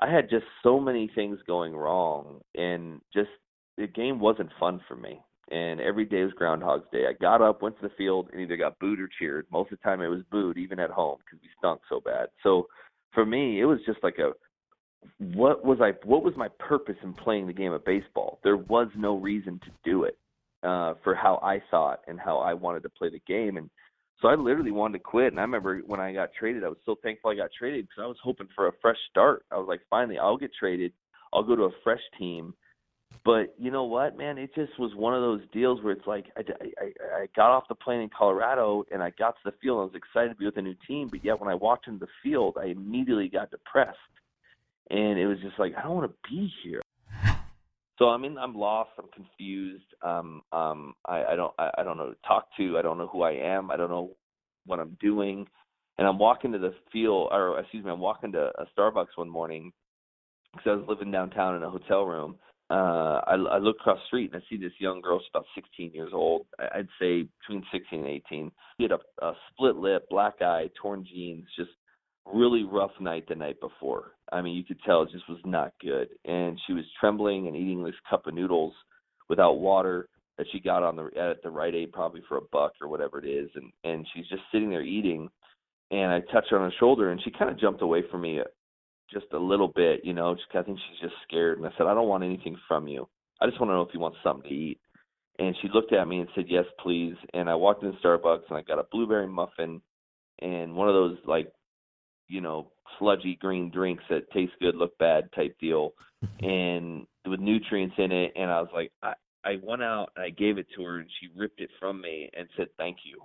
I had just so many things going wrong, and just the game wasn't fun for me. And every day was Groundhog's Day. I got up, went to the field, and either got booed or cheered. Most of the time, it was booed, even at home, because we stunk so bad. So for me, it was just like a what was I what was my purpose in playing the game of baseball? There was no reason to do it uh, for how I thought and how I wanted to play the game, and so I literally wanted to quit. And I remember when I got traded, I was so thankful I got traded because I was hoping for a fresh start. I was like, finally, I'll get traded. I'll go to a fresh team. But you know what, man? It just was one of those deals where it's like I, I, I got off the plane in Colorado and I got to the field. I was excited to be with a new team, but yet when I walked into the field, I immediately got depressed, and it was just like I don't want to be here. So I mean, I'm lost. I'm confused. Um, um, I, I don't, I, I don't know who to talk to. I don't know who I am. I don't know what I'm doing. And I'm walking to the field, or excuse me, I'm walking to a Starbucks one morning because I was living downtown in a hotel room. Uh, I, I look across the street and I see this young girl, she's about 16 years old. I'd say between 16 and 18. She had a, a split lip, black eye, torn jeans, just really rough night the night before. I mean, you could tell it just was not good. And she was trembling and eating this cup of noodles without water that she got on the at the Rite Aid probably for a buck or whatever it is, and and she's just sitting there eating. And I touched her on the shoulder, and she kind of jumped away from me, uh, just a little bit, you know. Just, I think she's just scared. And I said, I don't want anything from you. I just want to know if you want something to eat. And she looked at me and said, Yes, please. And I walked into Starbucks and I got a blueberry muffin and one of those like you know, sludgy green drinks that taste good, look bad type deal, and with nutrients in it. And I was like, I, I went out and I gave it to her, and she ripped it from me and said thank you.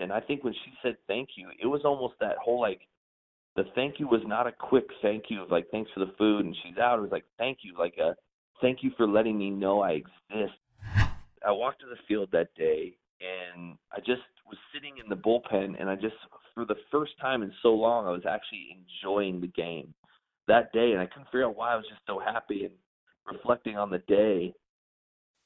And I think when she said thank you, it was almost that whole like, the thank you was not a quick thank you of like thanks for the food and she's out. It was like thank you, like a thank you for letting me know I exist. I walked to the field that day and I just was sitting in the bullpen and I just for the first time in so long I was actually enjoying the game that day and I couldn't figure out why I was just so happy and reflecting on the day.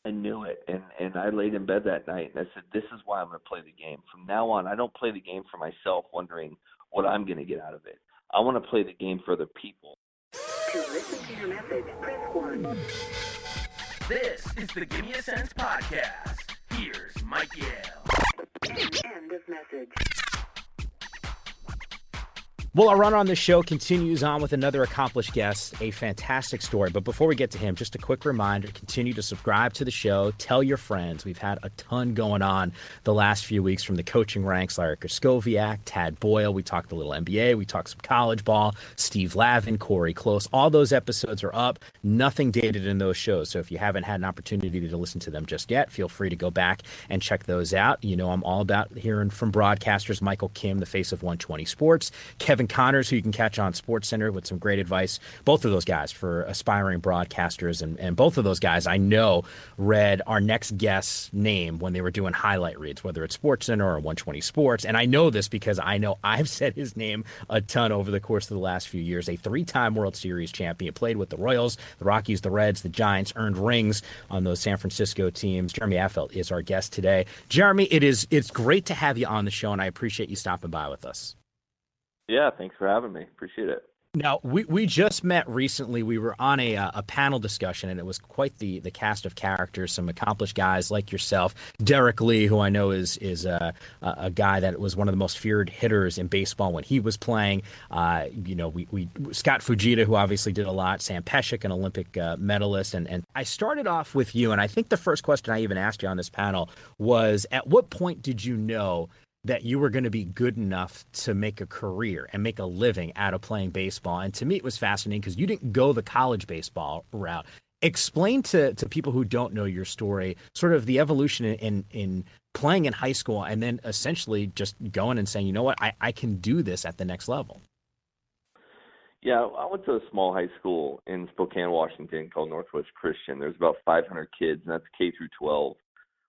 I knew it and and I laid in bed that night and I said this is why I'm going to play the game. From now on I don't play the game for myself wondering what I'm going to get out of it. I want to play the game for other people. To listen to your message press 1 This is the Give Me a Sense podcast. Here's Mike Yam. End of message. Well, our run on the show continues on with another accomplished guest, a fantastic story. But before we get to him, just a quick reminder continue to subscribe to the show, tell your friends. We've had a ton going on the last few weeks from the coaching ranks, Larry Krystkowiak, Tad Boyle. We talked a little NBA, we talked some college ball, Steve Lavin, Corey Close. All those episodes are up, nothing dated in those shows. So if you haven't had an opportunity to listen to them just yet, feel free to go back and check those out. You know, I'm all about hearing from broadcasters Michael Kim, the face of 120 Sports, Kevin Connors, who you can catch on Sports Center with some great advice. Both of those guys for aspiring broadcasters, and, and both of those guys I know read our next guest's name when they were doing highlight reads, whether it's Sports Center or 120 Sports. And I know this because I know I've said his name a ton over the course of the last few years. A three time World Series champion, played with the Royals, the Rockies, the Reds, the Giants, earned rings on those San Francisco teams. Jeremy Affeldt is our guest today. Jeremy, it is it's great to have you on the show, and I appreciate you stopping by with us. Yeah, thanks for having me. Appreciate it. Now we, we just met recently. We were on a, uh, a panel discussion, and it was quite the, the cast of characters. Some accomplished guys like yourself, Derrek Lee, who I know is is a, a guy that was one of the most feared hitters in baseball when he was playing. Uh, you know, we, we Scott Fujita, who obviously did a lot. Sam Pesek, an Olympic uh, medalist, and and I started off with you, and I think the first question I even asked you on this panel was, at what point did you know that you were going to be good enough to make a career and make a living out of playing baseball. And to me, it was fascinating because you didn't go the college baseball route. Explain to, to people who don't know your story, sort of the evolution in, in, in playing in high school and then essentially just going and saying, you know what, I, I can do this at the next level. Yeah, I went to a small high school in Spokane, Washington called Northwest Christian. There's about 500 kids, and that's K through 12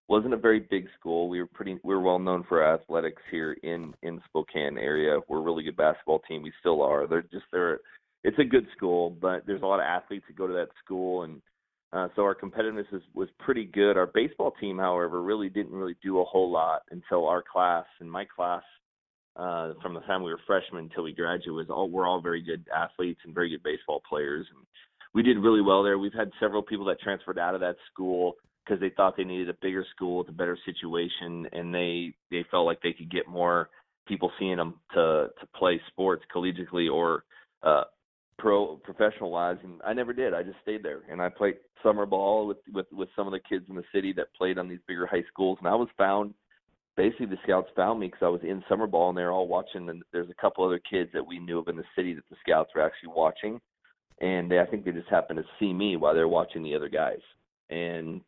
wasn't a very big school. We were pretty we were well known for athletics here in in Spokane area. We're a really good basketball team. We still are. They're just they're it's a good school, but there's a lot of athletes that go to that school and uh, so our competitiveness is, was pretty good. Our baseball team, however, really didn't really do a whole lot until our class and my class uh, from the time we were freshmen until we graduated was all we're all very good athletes and very good baseball players and we did really well there. We've had several people that transferred out of that school because they thought they needed a bigger school with a better situation and they they felt like they could get more people seeing them to to play sports collegiately or uh pro professional wise and I never did. I just stayed there and I played summer ball with with with some of the kids in the city that played on these bigger high schools and I was found basically the scouts found me because I was in summer ball and they're all watching and there's a couple other kids that we knew of in the city that the scouts were actually watching and they, I think they just happened to see me while they're watching the other guys and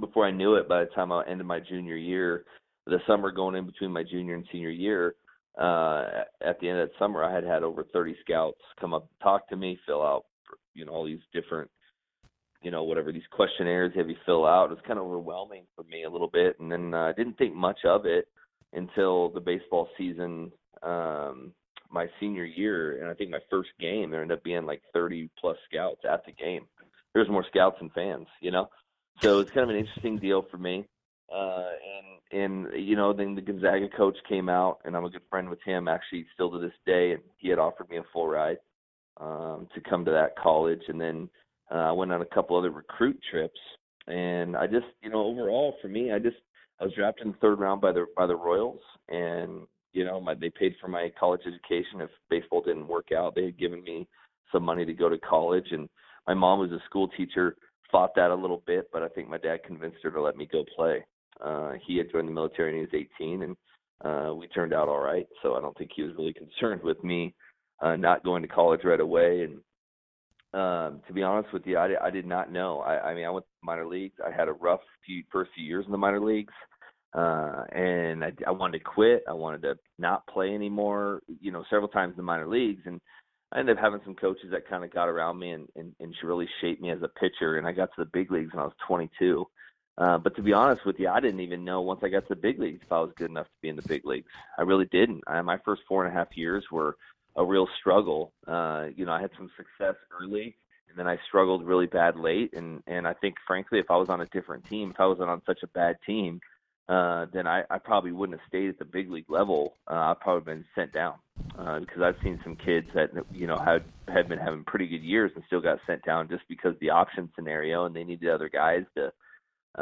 before I knew it by the time I ended my junior year the summer going in between my junior and senior year uh at the end of that summer I had had over 30 scouts come up talk to me fill out you know all these different you know whatever these questionnaires have you fill out. It was kind of overwhelming for me a little bit, and then uh, I didn't think much of it until the baseball season, um, my senior year, and I think my first game there ended up being like 30 plus scouts at the game. There's more scouts than fans, you know. So it's kind of an interesting deal for me. Uh, and and you know then the Gonzaga coach came out, and I'm a good friend with him actually still to this day, and he had offered me a full ride um, to come to that college, and then uh, I went on a couple other recruit trips, and I just, you know, overall for me, I just I was drafted in the third round by the by the Royals, and you know, my they paid for my college education. If baseball didn't work out, they had given me some money to go to college, and my mom was a school teacher. Fought that a little bit, but I think my dad convinced her to let me go play. Uh, he had joined the military when he was 18, and uh, we turned out all right. So I don't think he was really concerned with me uh, not going to college right away. And um, to be honest with you, I, I did not know. I, I mean, I went to minor leagues. I had a rough few first few years in the minor leagues, uh, and I, I wanted to quit. I wanted to not play anymore. You know, several times in the minor leagues, and I ended up having some coaches that kind of got around me and, and and really shaped me as a pitcher. And I got to the big leagues when I was 22. Uh, but to be honest with you, I didn't even know once I got to the big leagues if I was good enough to be in the big leagues. I really didn't. I, my first four and a half years were a real struggle. Uh, you know, I had some success early, and then I struggled really bad late. And and I think, frankly, if I was on a different team, if I wasn't on such a bad team, uh, then I, I probably wouldn't have stayed at the big league level. Uh, I'd probably been sent down uh, because I've seen some kids that you know had had been having pretty good years and still got sent down just because the option scenario, and they needed other guys to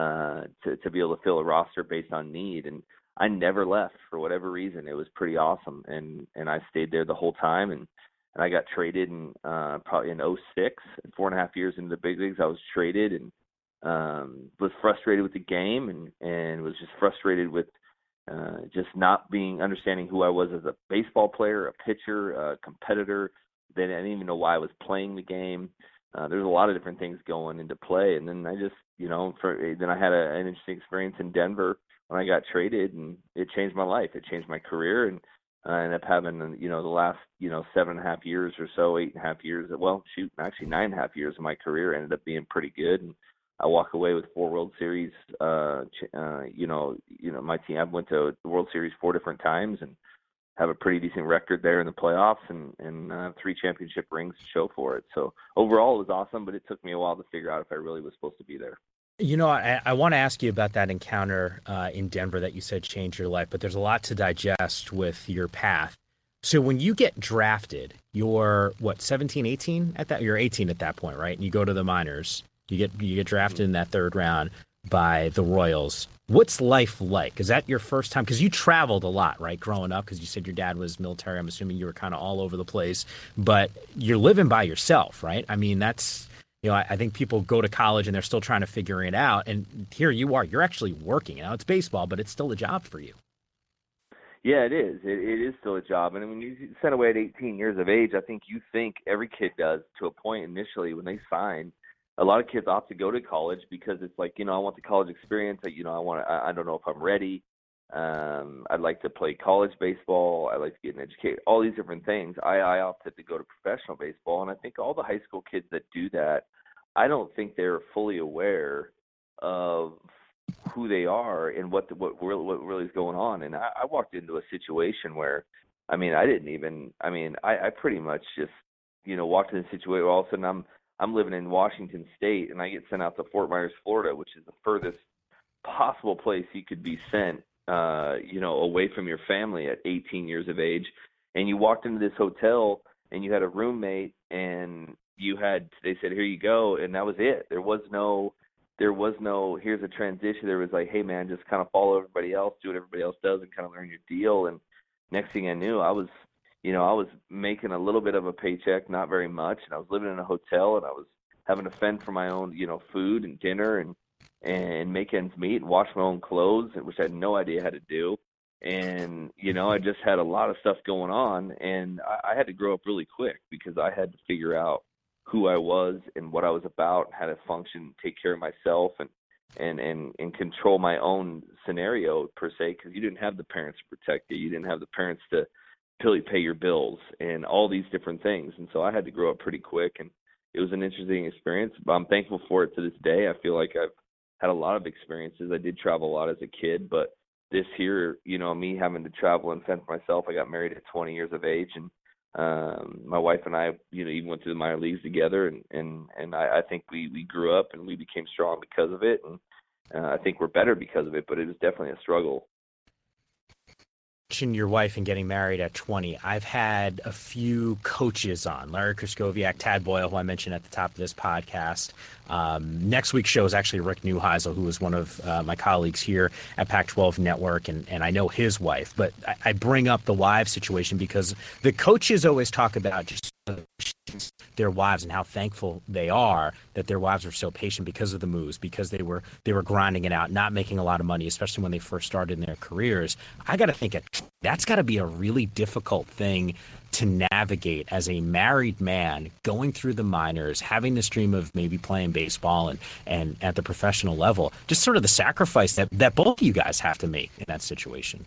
uh, to to be able to fill a roster based on need. And I never left for whatever reason. It was pretty awesome, and and I stayed there the whole time. And and I got traded in uh, probably in '06, four and a half years into the big leagues. I was traded and um, was frustrated with the game, and and was just frustrated with uh, just not being understanding who I was as a baseball player, a pitcher, a competitor. Then I didn't even know why I was playing the game. Uh, there's a lot of different things going into play, and then I just, you know, for then I had a, an interesting experience in Denver when I got traded, and it changed my life. It changed my career, and I ended up having, you know, the last, you know, seven and a half years or so, eight and a half years. Well, shoot, actually nine and a half years of my career ended up being pretty good, and I walk away with four World Series. Uh, uh, you know, you know, my team. I went to the World Series four different times, and have a pretty decent record there in the playoffs, and and uh, three championship rings to show for it. So overall, it was awesome, but it took me a while to figure out if I really was supposed to be there. You know, I, I want to ask you about that encounter uh, in Denver that you said changed your life, but there's a lot to digest with your path. So when you get drafted, you're what 17, 18 at that. You're 18 at that point, right? And you go to the minors. You get you get drafted in that third round by the Royals. What's life like? Is that your first time? Because you traveled a lot, right, growing up. Because you said your dad was military. I'm assuming you were kind of all over the place. But you're living by yourself, right? I mean, that's you know, I, I, think people go to college and they're still trying to figure it out. And here you are, you're actually working. Now it's baseball, but it's still a job for you. Yeah, it is. It, it is still a job. And when you sent away at 18 years of age, I think you think every kid does to a point initially when they sign. A lot of kids opt to go to college because it's like, you know, I want the college experience. You know, I want to, I, I don't know if I'm ready. Um, I'd like to play college baseball. I like to get an education. All these different things. I, I opted to go to professional baseball, and I think all the high school kids that do that, I don't think they're fully aware of who they are and what the, what really, what really is going on. And I, I walked into a situation where, I mean, I didn't even. I mean, I, I pretty much just, you know, walked in a situation where all of a sudden I'm I'm living in Washington State, and I get sent out to Fort Myers, Florida, which is the furthest possible place you could be sent uh, you know, away from your family at 18 years of age, and you walked into this hotel and you had a roommate and you had they said here you go and that was it. There was no there was no here's a transition. There was like, hey man, just kind of follow everybody else, do what everybody else does, and kind of learn your deal. And next thing I knew, I was, you know, I was making a little bit of a paycheck, not very much, and I was living in a hotel, and I was having to fend for my own, you know, food and dinner and and make ends meet and wash my own clothes, which I had no idea how to do. And you know, I just had a lot of stuff going on, and I, I had to grow up really quick because I had to figure out who I was and what I was about, how to function, take care of myself, and and and and control my own scenario per se, because you didn't have the parents to protect you, you didn't have the parents to really pay your bills and all these different things, and so I had to grow up pretty quick, and it was an interesting experience. But I'm thankful for it to this day. I feel like I've had a lot of experiences. I did travel a lot as a kid, but this year, you know, me having to travel and fend for myself, I got married at 20 years of age, and um my wife and I you know even went through the minor leagues together and and and I, I think we we grew up and we became strong because of it and uh, I think we're better because of it but it was definitely a struggle mentioned your wife and getting married at 20. I've had a few coaches on Larry Krystkowiak, Tad Boyle, who I mentioned at the top of this podcast. Um, next week's show is actually Rick Neuheisel, who is one of uh, my colleagues here at Pac 12 Network, and, and I know his wife. But I, I bring up the wives situation because the coaches always talk about just their wives and how thankful they are that their wives were so patient because of the moves because they were they were grinding it out not making a lot of money especially when they first started in their careers i got to think that's got to be a really difficult thing to navigate as a married man going through the minors having this dream of maybe playing baseball and and at the professional level just sort of the sacrifice that that both of you guys have to make in that situation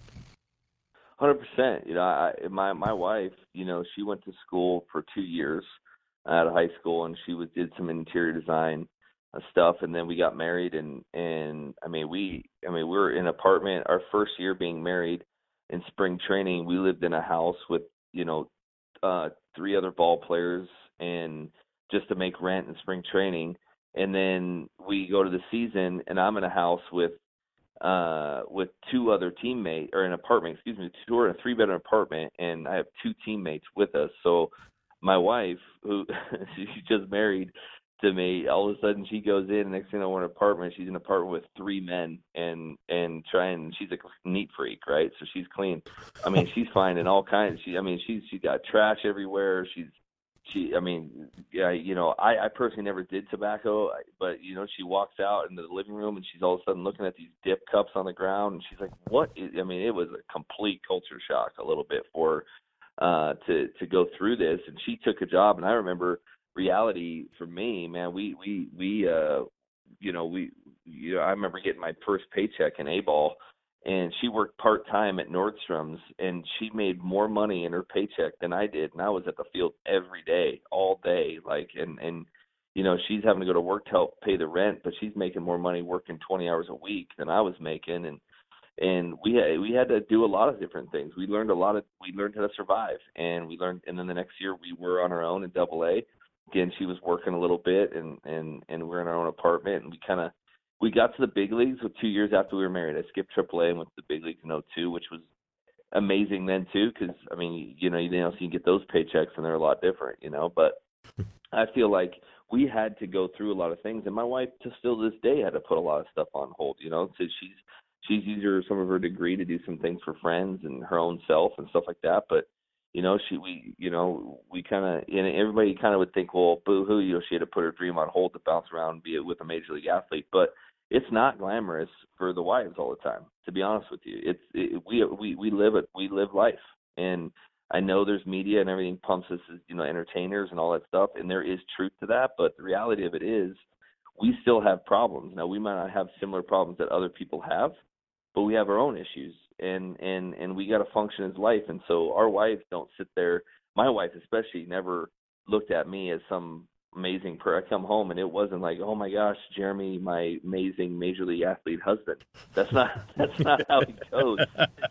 Hundred percent. You know, I, my my wife, you know, she went to school for two years out of high school, and she was did some interior design uh, stuff, and then we got married, and and I mean, we, I mean, we were in an apartment. Our first year being married, in spring training, we lived in a house with you know, uh, three other ball players, and just to make rent in spring training, and then we go to the season, and I'm in a house with uh with two other teammates or an apartment excuse me two or a three bedroom apartment and i have two teammates with us so my wife who she just married to me all of a sudden she goes in next thing i in an apartment she's in an apartment with three men and and trying she's a neat freak right? So she's clean. I mean she's finding all kinds she i mean she's she got trash everywhere she's she i mean yeah you know i i personally never did tobacco but you know she walks out into the living room and she's all of a sudden looking at these dip cups on the ground and she's like what i mean it was a complete culture shock a little bit for uh to to go through this and she took a job and i remember reality for me man we we we uh you know we you know i remember getting my first paycheck in a ball and she worked part time at Nordstrom's and she made more money in her paycheck than I did and I was at the field every day all day like and and you know she's having to go to work to help pay the rent but she's making more money working 20 hours a week than I was making and and we had we had to do a lot of different things we learned a lot of we learned how to survive and we learned and then the next year we were on our own in double A again she was working a little bit and and and we're in our own apartment and we kind of we got to the big leagues with two years after we were married. I skipped AAA and went to the big leagues in 02, which was amazing then too, because I mean, you know, you know, so you get those paychecks and they're a lot different, you know. But I feel like we had to go through a lot of things, and my wife, to still this day, had to put a lot of stuff on hold, you know. So she's she's used her some of her degree to do some things for friends and her own self and stuff like that, but you know, she we you know we kind of and everybody kind of would think, well, boo hoo, you know, she had to put her dream on hold to bounce around and be with a major league athlete, but it's not glamorous for the wives all the time. To be honest with you, it's it, we we we live it we live life, and I know there's media and everything pumps us as you know entertainers and all that stuff, and there is truth to that. But the reality of it is, we still have problems. Now we might not have similar problems that other people have, but we have our own issues, and and and we got to function as life. And so our wives don't sit there. My wife especially never looked at me as some amazing prayer. I come home and it wasn't like, oh my gosh, Jeremy, my amazing major league athlete husband. That's not that's not how it goes,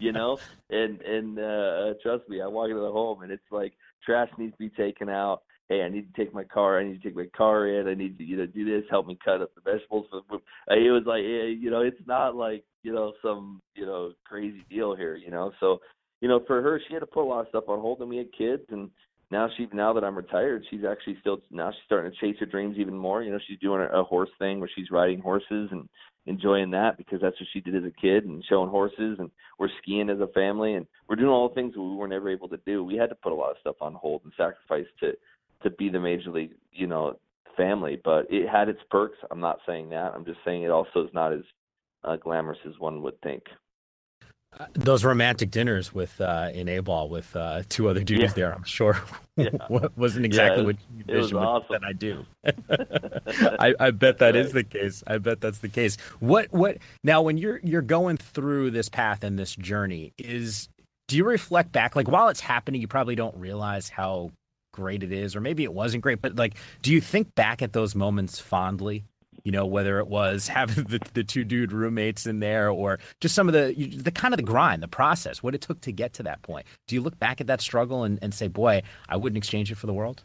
you know. And and uh, trust me, I walk into the home and it's like trash needs to be taken out. hey, I need to take my car, I need to take my car in, I need to you know do this, help me cut up the vegetables. It was like you know, it's not like you know some you know crazy deal here, you know. So you know, for her, she had to put a lot of stuff on hold, and we had kids, and now she now that I'm retired, she's actually still now she's starting to chase her dreams even more. You know, she's doing a, a horse thing where she's riding horses and enjoying that because that's what she did as a kid and showing horses and we're skiing as a family and we're doing all the things we were never able to do. We had to put a lot of stuff on hold and sacrifice to to be the major league, you know, family. But it had its perks. I'm not saying that. I'm just saying it also is not as uh, glamorous as one would think. Uh, those romantic dinners with uh, in A ball with uh, two other dudes Yeah. there, I'm sure Yeah. wasn't exactly it what you envisioned awesome. that I do. I, I bet that is Right. the case. I bet that's the case. What what now when you're you're going through this path and this journey is do you reflect back like while it's happening you probably don't realize how great it is or maybe it wasn't great but like do you think back at those moments fondly you know whether it was having the, the two dude roommates in there or just some of the the kind of the grind the process what it took to get to that point do you look back at that struggle and, and say boy i wouldn't exchange it for the world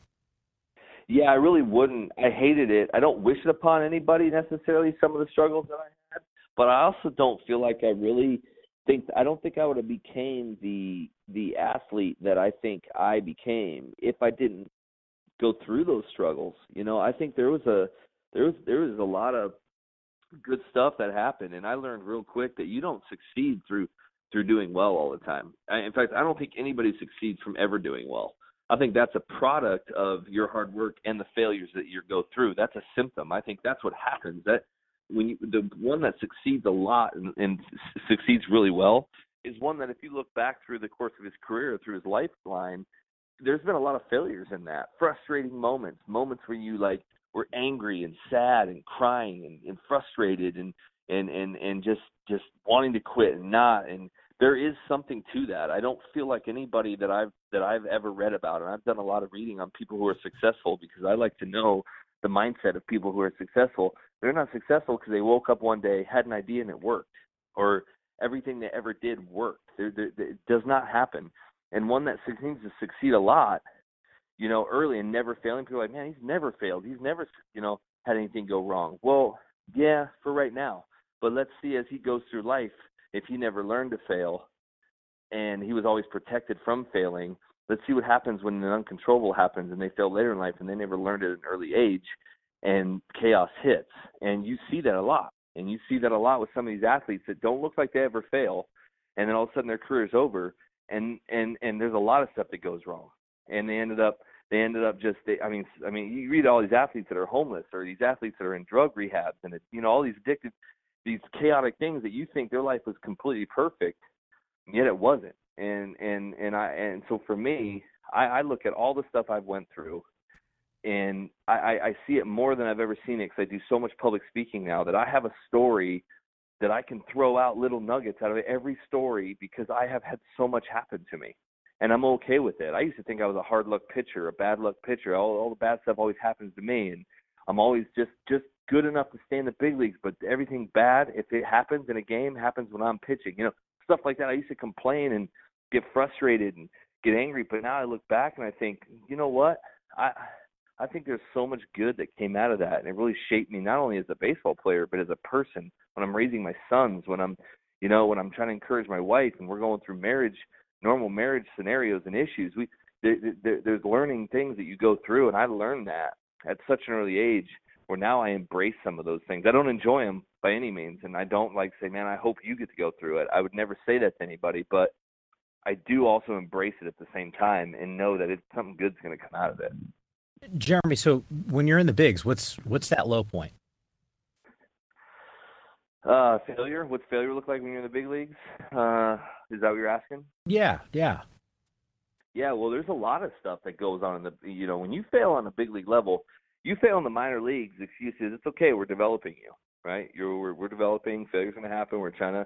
Yeah, I really wouldn't. I hated it. I don't wish it upon anybody necessarily. Some of the struggles that I had, but I also don't feel like I really think. I don't think I would have became the the athlete that I think I became if I didn't go through those struggles. You know, I think there was a there was there was a lot of good stuff that happened, and I learned real quick that you don't succeed through through doing well all the time. I, in fact, I don't think anybody succeeds from ever doing well. I think that's a product of your hard work and the failures that you go through. That's a symptom. I think that's what happens. That when you the one that succeeds a lot and, and succeeds really well is one that if you look back through the course of his career, through his lifeline, there's been a lot of failures in that. Frustrating moments, moments where you like were angry and sad and crying and, and frustrated and and and and just just wanting to quit and not and there is something to that. I don't feel like anybody that I've that I've ever read about, and I've done a lot of reading on people who are successful because I like to know the mindset of people who are successful. They're not successful because they woke up one day, had an idea, and it worked, or everything they ever did worked. There, there, it does not happen. And one that seems to succeed a lot, you know, early and never failing. People are like, man, he's never failed. He's never, you know, had anything go wrong. Well, yeah, for right now. But let's see as he goes through life if he never learned to fail and he was always protected from failing let's see what happens when an uncontrollable happens and they fail later in life and they never learned at an early age and chaos hits and you see that a lot and you see that a lot with some of these athletes that don't look like they ever fail and then all of a sudden their career is over and and and there's a lot of stuff that goes wrong and they ended up they ended up just they, i mean i mean you read all these athletes that are homeless or these athletes that are in drug rehabs and it, you know all these addicted these chaotic things that you think their life was completely perfect yet it wasn't. And and and i and so for me i i look at all the stuff i've went through and i i, I see it more than i've ever seen it because i do so much public speaking now that i have a story that i can throw out little nuggets out of every story because i have had so much happen to me and i'm okay with it i used to think i was a hard luck pitcher a bad luck pitcher all all the bad stuff always happens to me and i'm always just just good enough to stay in the big leagues but everything bad if it happens in a game happens when i'm pitching you know stuff like that. I used to complain and get frustrated and get angry, but now I look back and I think, you know what? I I think there's so much good that came out of that, and it really shaped me not only as a baseball player but as a person. When I'm raising my sons, when I'm, you know, when I'm trying to encourage my wife, and we're going through marriage, normal marriage scenarios and issues. We there, there, there's learning things that you go through, and I learned that at such an early age where now I embrace some of those things. I don't enjoy them by any means, and I don't like say, man, I hope you get to go through it. I would never say that to anybody, but I do also embrace it at the same time and know that it's something good's going to come out of it. jeremy so when you're in the bigs what's what's that low point Uh, failure. What's failure look like when you're in the big leagues? Uh, is that what you're asking? yeah yeah Yeah, well, there's a lot of stuff that goes on in the you know when you fail on a big league level, you fail in the minor leagues. The excuse is it's okay, we're developing you, right? You're we're, we're developing. Failure's going to happen. We're trying to.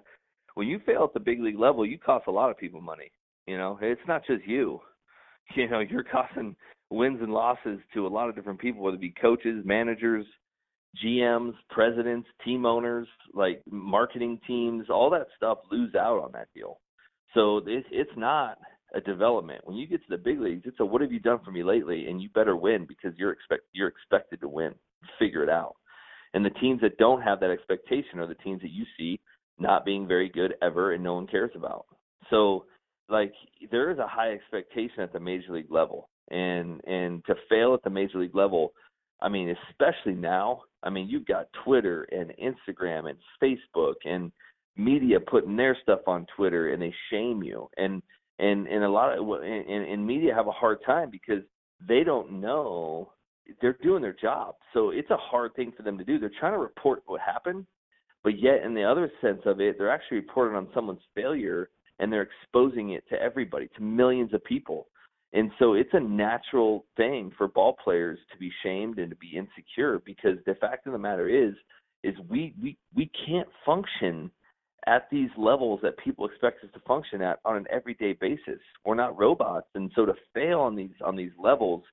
When you fail at the big league level, you cost a lot of people money. You know, it's not just you. You know, you're costing wins and losses to a lot of different people, whether it be coaches, managers, GMs, presidents, team owners, like marketing teams, all that stuff lose out on that deal. So it's it's not a development. When you get to the big leagues, it's a what have you done for me lately, and you better win because you're expect you're expected to win. Figure it out. And the teams that don't have that expectation are the teams that you see not being very good ever and no one cares about. So like there is a high expectation at the major league level. And and to fail at the major league level, I mean, especially now, I mean, you've got Twitter and Instagram and Facebook and media putting their stuff on Twitter and they shame you. And and and a lot of and, and media have a hard time because they don't know they're doing their job. So it's a hard thing for them to do. They're trying to report what happened, but yet in the other sense of it, they're actually reporting on someone's failure and they're exposing it to everybody, to millions of people. And so it's a natural thing for ball players to be shamed and to be insecure because the fact of the matter is is we we we can't function at these levels that people expect us to function at on an everyday basis. We're not robots, and so to fail on these on these levels,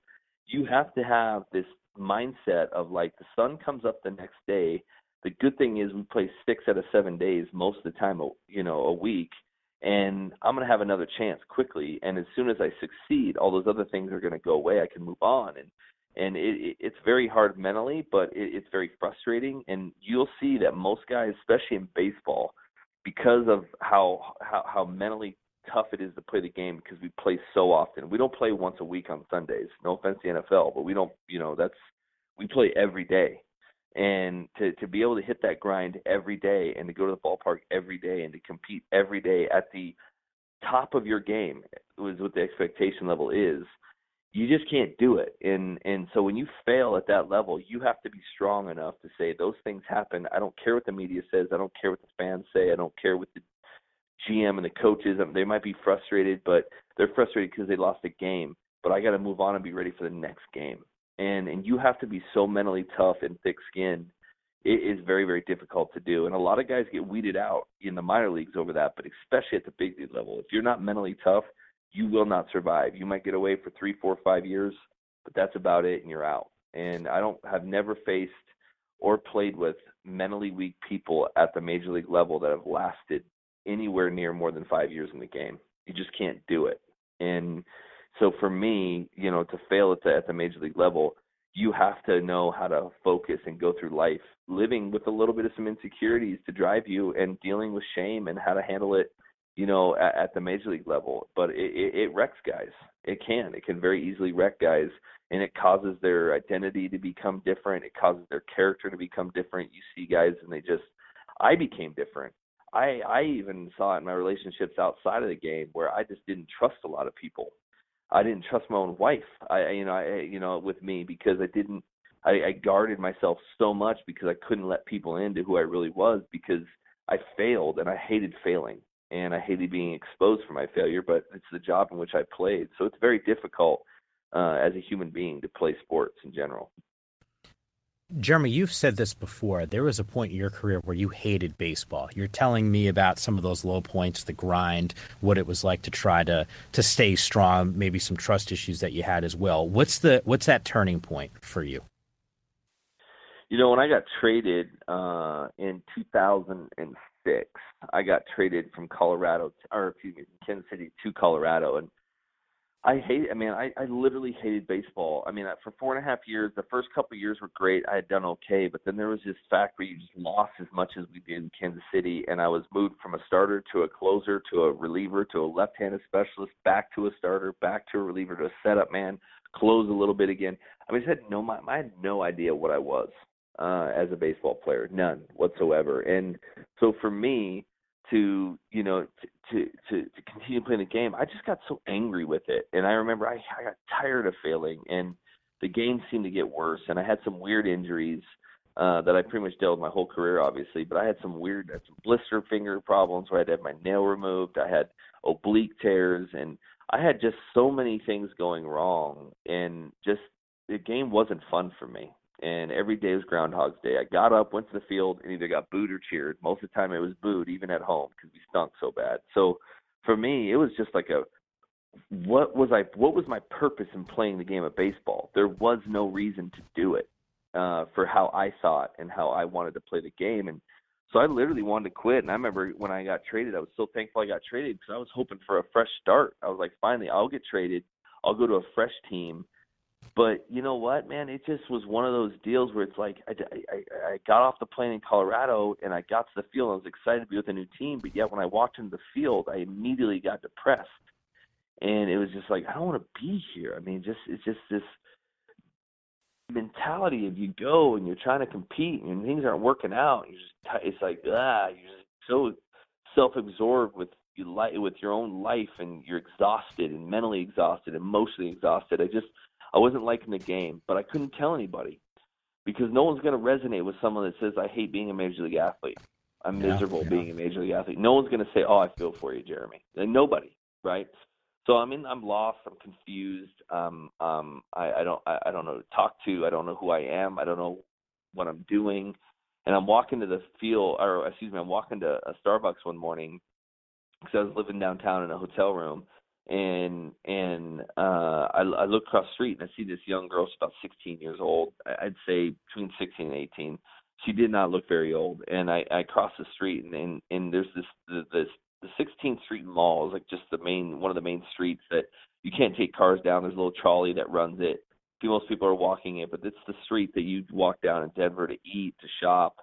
you have to have this mindset of like the sun comes up the next day. The good thing is we play six out of seven days most of the time, you know, a week, and I'm going to have another chance quickly. And as soon as I succeed, all those other things are going to go away. I can move on, and and it, it's very hard mentally, but it, it's very frustrating. And you'll see that most guys, especially in baseball, because of how how, how mentally tough it is to play the game because we play so often. We don't play once a week on Sundays. No offense to NFL, but we don't. You know, that's we play every day, and to to be able to hit that grind every day and to go to the ballpark every day and to compete every day at the top of your game was what the expectation level is you just can't do it. And and so when you fail at that level you have to be strong enough to say those things happen. I don't care what the media says. I don't care what the fans say. I don't care what the gm and the coaches I mean, they might be frustrated but they're frustrated because they lost a game but i got to move on and be ready for the next game and and you have to be so mentally tough and thick skinned it is very very difficult to do and a lot of guys get weeded out in the minor leagues over that but especially at the big league level if you're not mentally tough you will not survive. You might get away for three, four, five years, but that's about it, and you're out. And I don't have never faced or played with mentally weak people at the major league level that have lasted anywhere near more than five years in the game. You just can't do it. And so for me, you know, to fail at the at the major league level, you have to know how to focus and go through life living with a little bit of some insecurities to drive you and dealing with shame and how to handle it you know, at, at the major league level. But it, it, it wrecks guys. It can. It can very easily wreck guys, and it causes their identity to become different. It causes their character to become different. You see guys, and they just. I became different. I I even saw it in my relationships outside of the game where I just didn't trust a lot of people. I didn't trust my own wife. I you know I you know with me because I didn't I, I guarded myself so much because I couldn't let people into who I really was because I failed and I hated failing and I hated being exposed for my failure, but it's the job in which I played. So it's very difficult uh, as a human being to play sports in general. Jeremy, you've said this before. There was a point in your career where you hated baseball. You're telling me about some of those low points, the grind, what it was like to try to to stay strong, maybe some trust issues that you had as well. What's the what's that turning point for you? You know, when I got traded uh, in 2006, I got traded from Colorado, or excuse me, Kansas City to Colorado, and I hate. I mean, I I literally hated baseball. I mean, for four and a half years, the first couple of years were great. I had done okay, but then there was this fact where you just lost as much as we did in Kansas City, and I was moved from a starter to a closer to a reliever to a left-handed specialist, back to a starter, back to a reliever to a setup man, close a little bit again. I mean, I had no, I had no idea what I was uh, as a baseball player, none whatsoever. And so for me to you know to, to to continue playing the game, I just got so angry with it. And I remember I, I got tired of failing, and the game seemed to get worse. And I had some weird injuries uh, that I pretty much dealt with my whole career, obviously. But I had some weird, had some blister finger problems where I had to have my nail removed. I had oblique tears, and I had just so many things going wrong, and just the game wasn't fun for me and every day was Groundhog's Day. I got up, went to the field, and either got booed or cheered. Most of the time, it was booed, even at home, because we stunk so bad. So for me, it was just like a what was I? What was my purpose in playing the game of baseball? There was no reason to do it uh, for how I thought and how I wanted to play the game, and So I literally wanted to quit. And I remember when I got traded, I was so thankful I got traded because I was hoping for a fresh start. I was like, finally, I'll get traded. I'll go to a fresh team. But you know what, man? It just was one of those deals where it's like I, I, I got off the plane in Colorado and I got to the field. I was excited to be with a new team, but yet when I walked into the field, I immediately got depressed, and it was just like I don't want to be here. I mean, just it's just this mentality of you go and you're trying to compete and things aren't working out. You're just it's like ah, you're just so self-absorbed with you with your own life and you're exhausted and mentally exhausted, emotionally exhausted. I just I wasn't liking the game, but I couldn't tell anybody because no one's going to resonate with someone that says I hate being a major league athlete. I'm Yeah, miserable yeah. being a major league athlete. No one's going to say, "Oh, I feel for you, Jeremy." Like, nobody, right? So I mean, I'm lost. I'm confused. Um, um, I, I don't, I, I don't know who to talk to. I don't know who I am. I don't know what I'm doing. And I'm walking to the field, or excuse me, I'm walking to a Starbucks one morning because I was living downtown in a hotel room, and and uh, I, I look across the street and I see this young girl. She's about 16 years old. I'd say between 16 and 18. She did not look very old. And I, I cross the street and, and and there's this this the 16th Street Mall is like just the main one of the main streets that you can't take cars down. There's a little trolley that runs it. Most people are walking it, but it's the street that you walk down in Denver to eat, to shop,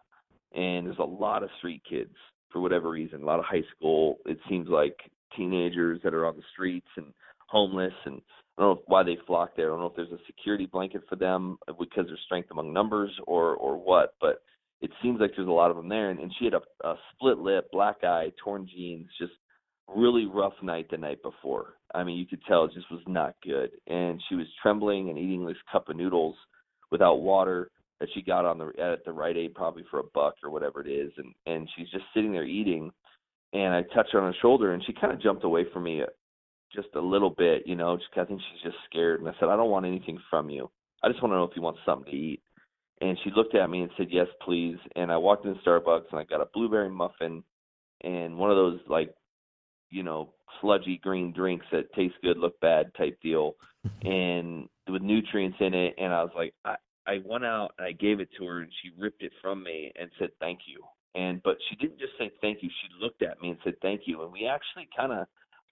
and there's a lot of street kids for whatever reason. A lot of high school. It seems like teenagers that are on the streets and homeless, and I don't know why they flock there. I don't know if there's a security blanket for them because there's strength among numbers or or what, but it seems like there's a lot of them there. And, and she had a, a split lip, black eye, torn jeans, just really rough night the night before. I mean, you could tell it just was not good. And she was trembling and eating this cup of noodles without water that she got on the at the Rite Aid probably for a buck or whatever it is, and and she's just sitting there eating. And I touched her on her shoulder, and she kind of jumped away from me uh, just a little bit, you know. Just I think she's just scared. And I said, I don't want anything from you. I just want to know if you want something to eat. And she looked at me and said, Yes, please. And I walked into Starbucks and I got a blueberry muffin and one of those like, you know, sludgy green drinks that taste good, look bad type deal, and with nutrients in it. And I was like, I, I went out and I gave it to her and she ripped it from me and said thank you. And but she didn't just say thank you. She looked at me and said thank you. And we actually kind of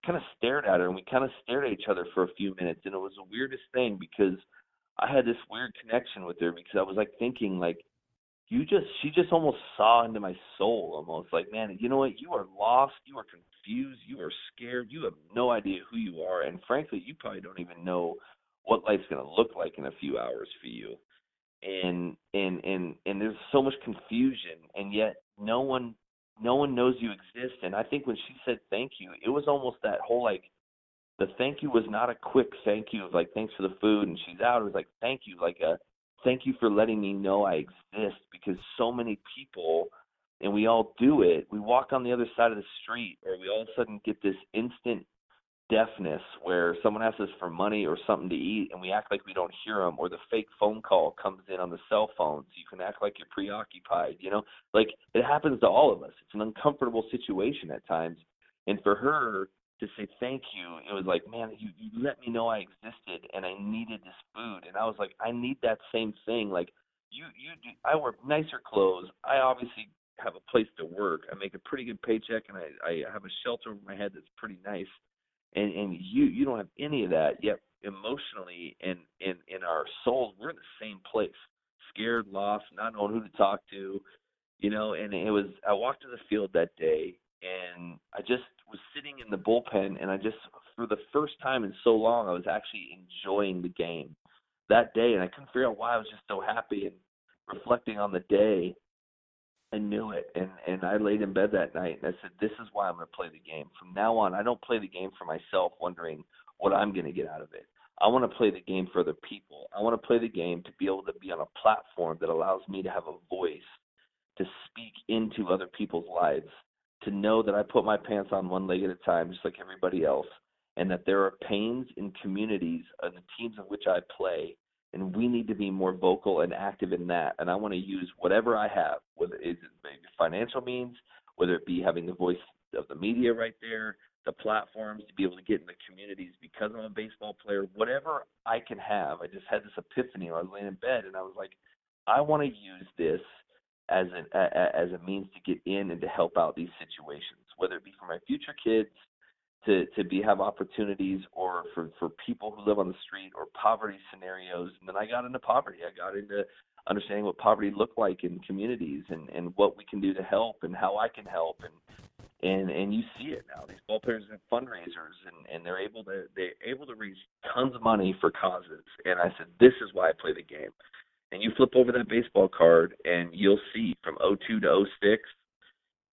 kind of stared at her and we kind of stared at each other for a few minutes. And it was the weirdest thing because I had this weird connection with her because I was like thinking like you just she just almost saw into my soul almost like man you know what you are lost you are confused you are scared you have no idea who you are and frankly you probably don't even know what life's going to look like in a few hours for you and and and and there's so much confusion and yet no one no one knows you exist and i think when she said thank you it was almost that whole like the thank you was not a quick thank you of like thanks for the food and she's out it was like thank you like a thank you for letting me know I exist because so many people and we all do it. We walk on the other side of the street or we all of a sudden get this instant deafness where someone asks us for money or something to eat and we act like we don't hear them or the fake phone call comes in on the cell phone so you can act like you're preoccupied, you know? Like it happens to all of us. It's an uncomfortable situation at times. And for her to say thank you. It was like, man, you, you let me know I existed and I needed this food. And I was like, I need that same thing. Like you, you, do, I wear nicer clothes. I obviously have a place to work. I make a pretty good paycheck and I, I have a shelter over my head that's pretty nice. And, and you, you don't have any of that yet emotionally and in, in our souls, we're in the same place, scared, lost, not knowing who to talk to, you know, and it was, I walked to the field that day and I just was sitting in the bullpen and I just for the first time in so long I was actually enjoying the game that day. And I couldn't figure out why I was just so happy and reflecting on the day I knew it and and I laid in bed that night and I said this is why I'm going to play the game. From now on I don't play the game for myself wondering what I'm going to get out of it. I want to play the game for other people. I want to play the game to be able to be on a platform that allows me to have a voice to speak into other people's lives to know that I put my pants on one leg at a time, just like everybody else, and that there are pains in communities and the teams in which I play, and we need to be more vocal and active in that. And I want to use whatever I have, whether it's maybe financial means, whether it be having the voice of the media right there, the platforms to be able to get in the communities because I'm a baseball player, whatever I can have. I just had this epiphany. I was laying in bed and I was like, I want to use this as an a, as a means to get in and to help out these situations, whether it be for my future kids to to be have opportunities or for for people who live on the street or poverty scenarios. And then I got into poverty. I got into understanding what poverty looked like in communities and and what we can do to help and how I can help and and and you see it now. These ball players have fundraisers and and they're able to they're able to raise tons of money for causes. And I said, this is why I play the game. And you flip over that baseball card and you'll see from 02 to 06,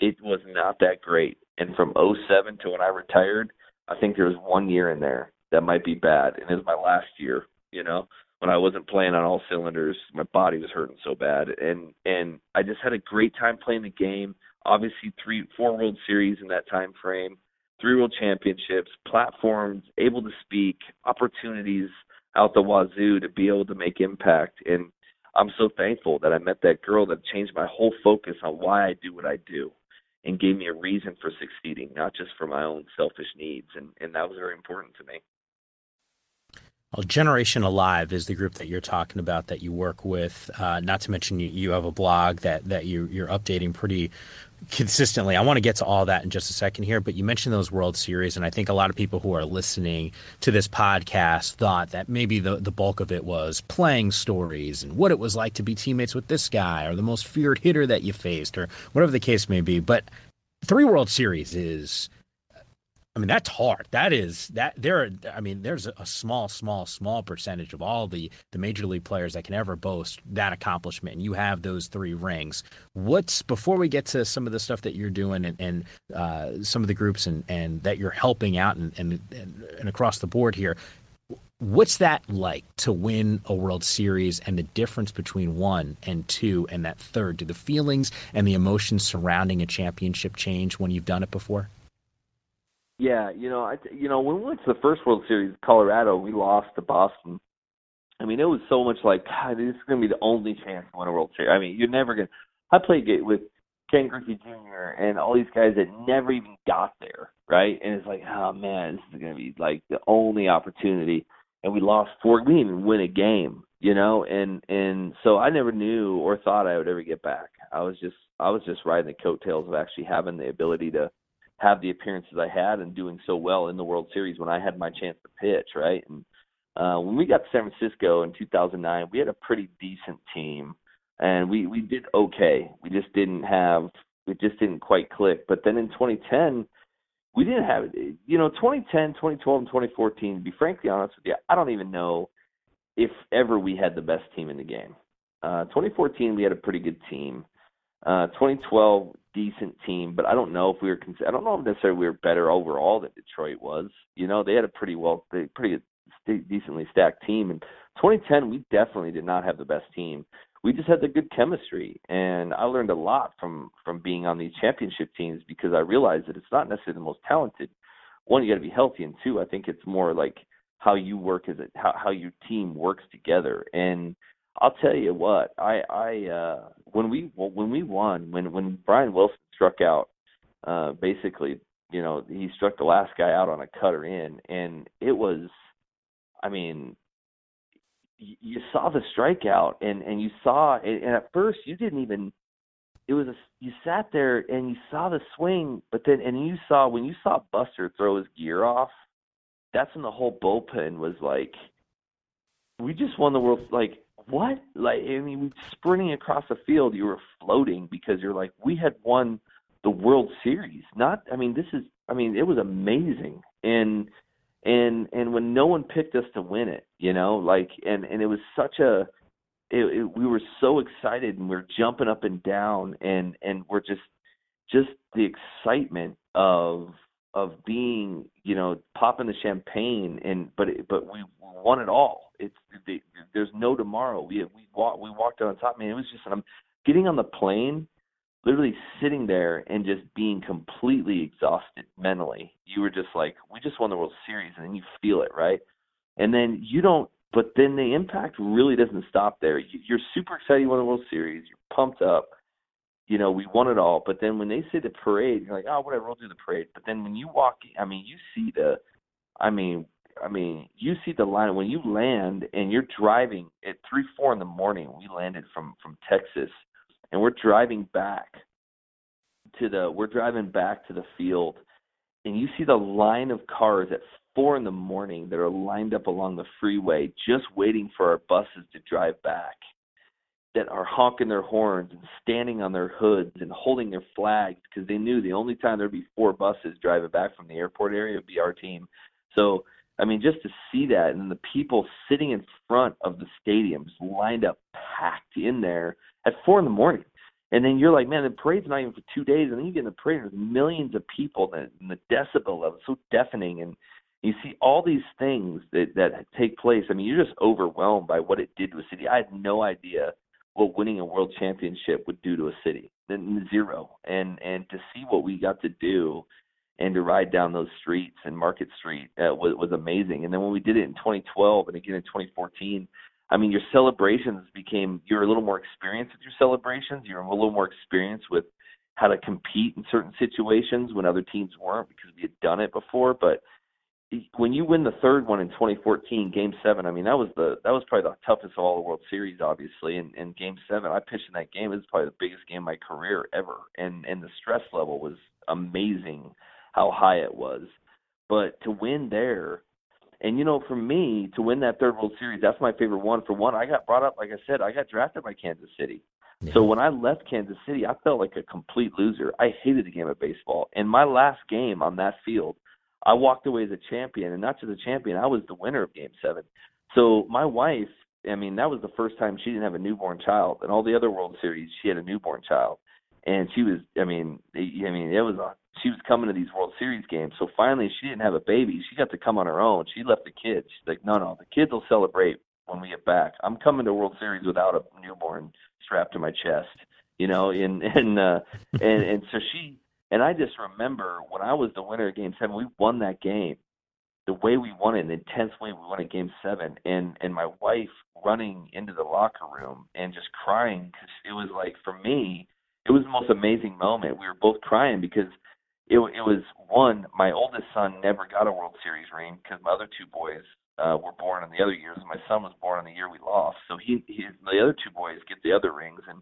it was not that great. And from 07 to when I retired, I think there was one year in there that might be bad, and it was my last year. You know, when I wasn't playing on all cylinders, my body was hurting so bad, and and I just had a great time playing the game. Obviously, three, four World Series in that time frame, three World Championships, platforms, able to speak, opportunities out the wazoo to be able to make impact, and I'm so thankful that I met that girl that changed my whole focus on why I do what I do and gave me a reason for succeeding, not just for my own selfish needs. And, and that was very important to me. Well, Generation Alive is the group that you're talking about that you work with. Uh, not to mention you, you have a blog that, that you, you're updating pretty consistently. I want to get to all that in just a second here, but you mentioned those World Series, and I think a lot of people who are listening to this podcast thought that maybe the, the bulk of it was playing stories and what it was like to be teammates with this guy or the most feared hitter that you faced or whatever the case may be. But three World Series is I mean, that's hard. That is that there. Are, I mean, there's a small, small, small percentage of all the the major league players that can ever boast that accomplishment. And you have those three rings. What's before we get to some of the stuff that you're doing and, and uh, some of the groups and, and that you're helping out and, and and across the board here. What's that like to win a World Series and the difference between one and two and that third? Do the feelings and the emotions surrounding a championship change when you've done it before? Yeah, you know, I you know when we went to the first World Series, Colorado, we lost to Boston. I mean, it was so much like God, this is going to be the only chance to win a World Series. I mean, you're never going. to I played with Ken Griffey Jr. and all these guys that never even got there, right? And it's like, oh man, this is going to be like the only opportunity, and we lost four. We didn't even win a game, you know, and and so I never knew or thought I would ever get back. I was just I was just riding the coattails of actually having the ability to have the appearances I had and doing so well in the World Series when I had my chance to pitch, right? And uh, when we got to San Francisco in 2009, we had a pretty decent team, and we we did okay. We just didn't have it just didn't quite click. But then in 2010, we didn't have it. you know 2010, 2012, and 2014. To be frankly honest with you, I don't even know if ever we had the best team in the game. Uh, 2014, we had a pretty good team. Uh, 2012, decent team, but I don't know if we were. I don't know if necessarily we were better overall than Detroit was. You know, they had a pretty well, they pretty decently stacked team. And 2010, we definitely did not have the best team. We just had the good chemistry, and I learned a lot from from being on these championship teams because I realized that it's not necessarily the most talented. One, you got to be healthy, and two, I think it's more like how you work as a how how your team works together and I'll tell you what, I I uh when we when we won, when when Brian Wilson struck out, uh basically, you know, he struck the last guy out on a cutter in and it was I mean you saw the strikeout and and you saw and at first you didn't even it was a you sat there and you saw the swing but then and you saw when you saw Buster throw his gear off that's when the whole bullpen was like we just won the world like what? Like, I mean, sprinting across the field, you were floating because you're like, we had won the World Series. Not, I mean, this is, I mean, it was amazing. And, and, and when no one picked us to win it, you know, like, and, and it was such a, it, it, we were so excited and we we're jumping up and down and, and we're just, just the excitement of, of being, you know, popping the champagne and, but, it, but we won it all it's the, there's no tomorrow. We we walked we walked on top. Man, it was just I'm getting on the plane, literally sitting there and just being completely exhausted mentally. You were just like, we just won the World Series, and then you feel it, right? And then you don't. But then the impact really doesn't stop there. You're super excited you won the World Series. You're pumped up. You know, we won it all. But then when they say the parade, you're like, oh, whatever, we'll do the parade. But then when you walk, I mean, you see the, I mean, I mean, you see the line when you land and you're driving at three, four in the morning. We landed from from Texas, and we're driving back to the we're driving back to the field and you see the line of cars at four in the morning that are lined up along the freeway just waiting for our buses to drive back that are honking their horns and standing on their hoods and holding their flags because they knew the only time there'd be four buses driving back from the airport area would be our team. So I mean, just to see that and the people sitting in front of the stadiums lined up packed in there at four in the morning. And then you're like, man, the parade's not even for two days, and then you get in the parade, there's millions of people, and the decibel level so deafening, and you see all these things that that take place. I mean, you're just overwhelmed by what it did to a city. I had no idea what winning a world championship would do to a city. Zero. And and to see what we got to do and to ride down those streets and Market Street uh, was was amazing. And then when we did it in 2012 and again in 2014, I mean, your celebrations became you're a little more experienced with your celebrations. You're a little more experienced with how to compete in certain situations when other teams weren't because we had done it before. But when you win the third one in 2014, Game Seven, I mean that was the that was probably the toughest of all the World Series, obviously. And, and Game Seven, I pitched in that game. It was probably the biggest game of my career ever, and and the stress level was amazing, how high it was. But to win there, and you know, for me to win that third World Series, that's my favorite one. For one, I got brought up, like I said, I got drafted by Kansas City. Yeah. So when I left Kansas City, I felt like a complete loser. I hated the game of baseball. And my last game on that field I walked away as a champion, and not just a champion, I was the winner of Game Seven. So my wife, I mean, that was the first time she didn't have a newborn child. And all the other World Series, she had a newborn child, and she was, I mean, I mean, it was a, she was coming to these World Series games. So finally, she didn't have a baby. She got to come on her own. She left the kids. She's like, no, no, the kids will celebrate when we get back. I'm coming to World Series without a newborn strapped to my chest, you know, and and uh, and and so she and I just remember when I was the winner of Game Seven, we won that game. The way we won it, the intense way we won it, Game Seven, and and my wife running into the locker room and just crying because it was like for me, it was the most amazing moment. We were both crying because it it was one. My oldest son never got a World Series ring because my other two boys uh, were born in the other years. And my son was born in the year we lost, so he, he the other two boys get the other rings and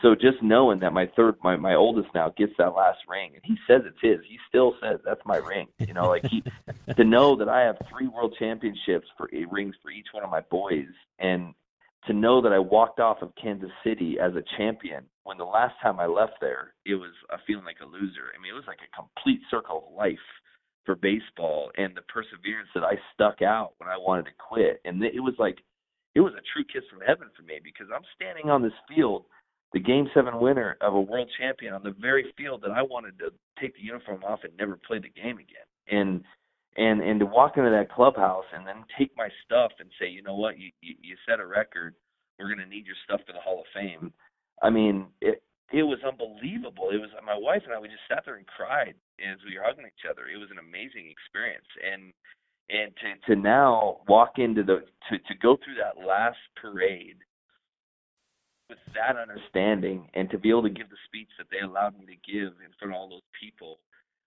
so just knowing that my third, my my oldest now gets that last ring, and he says it's his. He still says that's my ring. You know, like he to know that I have three world championships for eight rings for each one of my boys, and to know that I walked off of Kansas City as a champion when the last time I left there, it was a feeling like a loser. I mean, it was like a complete circle of life for baseball and the perseverance that I stuck out when I wanted to quit. And it was like, it was a true kiss from heaven for me because I'm standing on this field the game seven winner of a world champion on the very field that I wanted to take the uniform off and never play the game again. And and and to walk into that clubhouse and then take my stuff and say, you know what, you you, you set a record. We're going to need your stuff for the Hall of Fame. I mean, it it was unbelievable. It was my wife and I. We just sat there and cried as we were hugging each other. It was an amazing experience, and and to to now walk into the to to go through that last parade with that understanding and to be able to give the speech that they allowed me to give in front of all those people,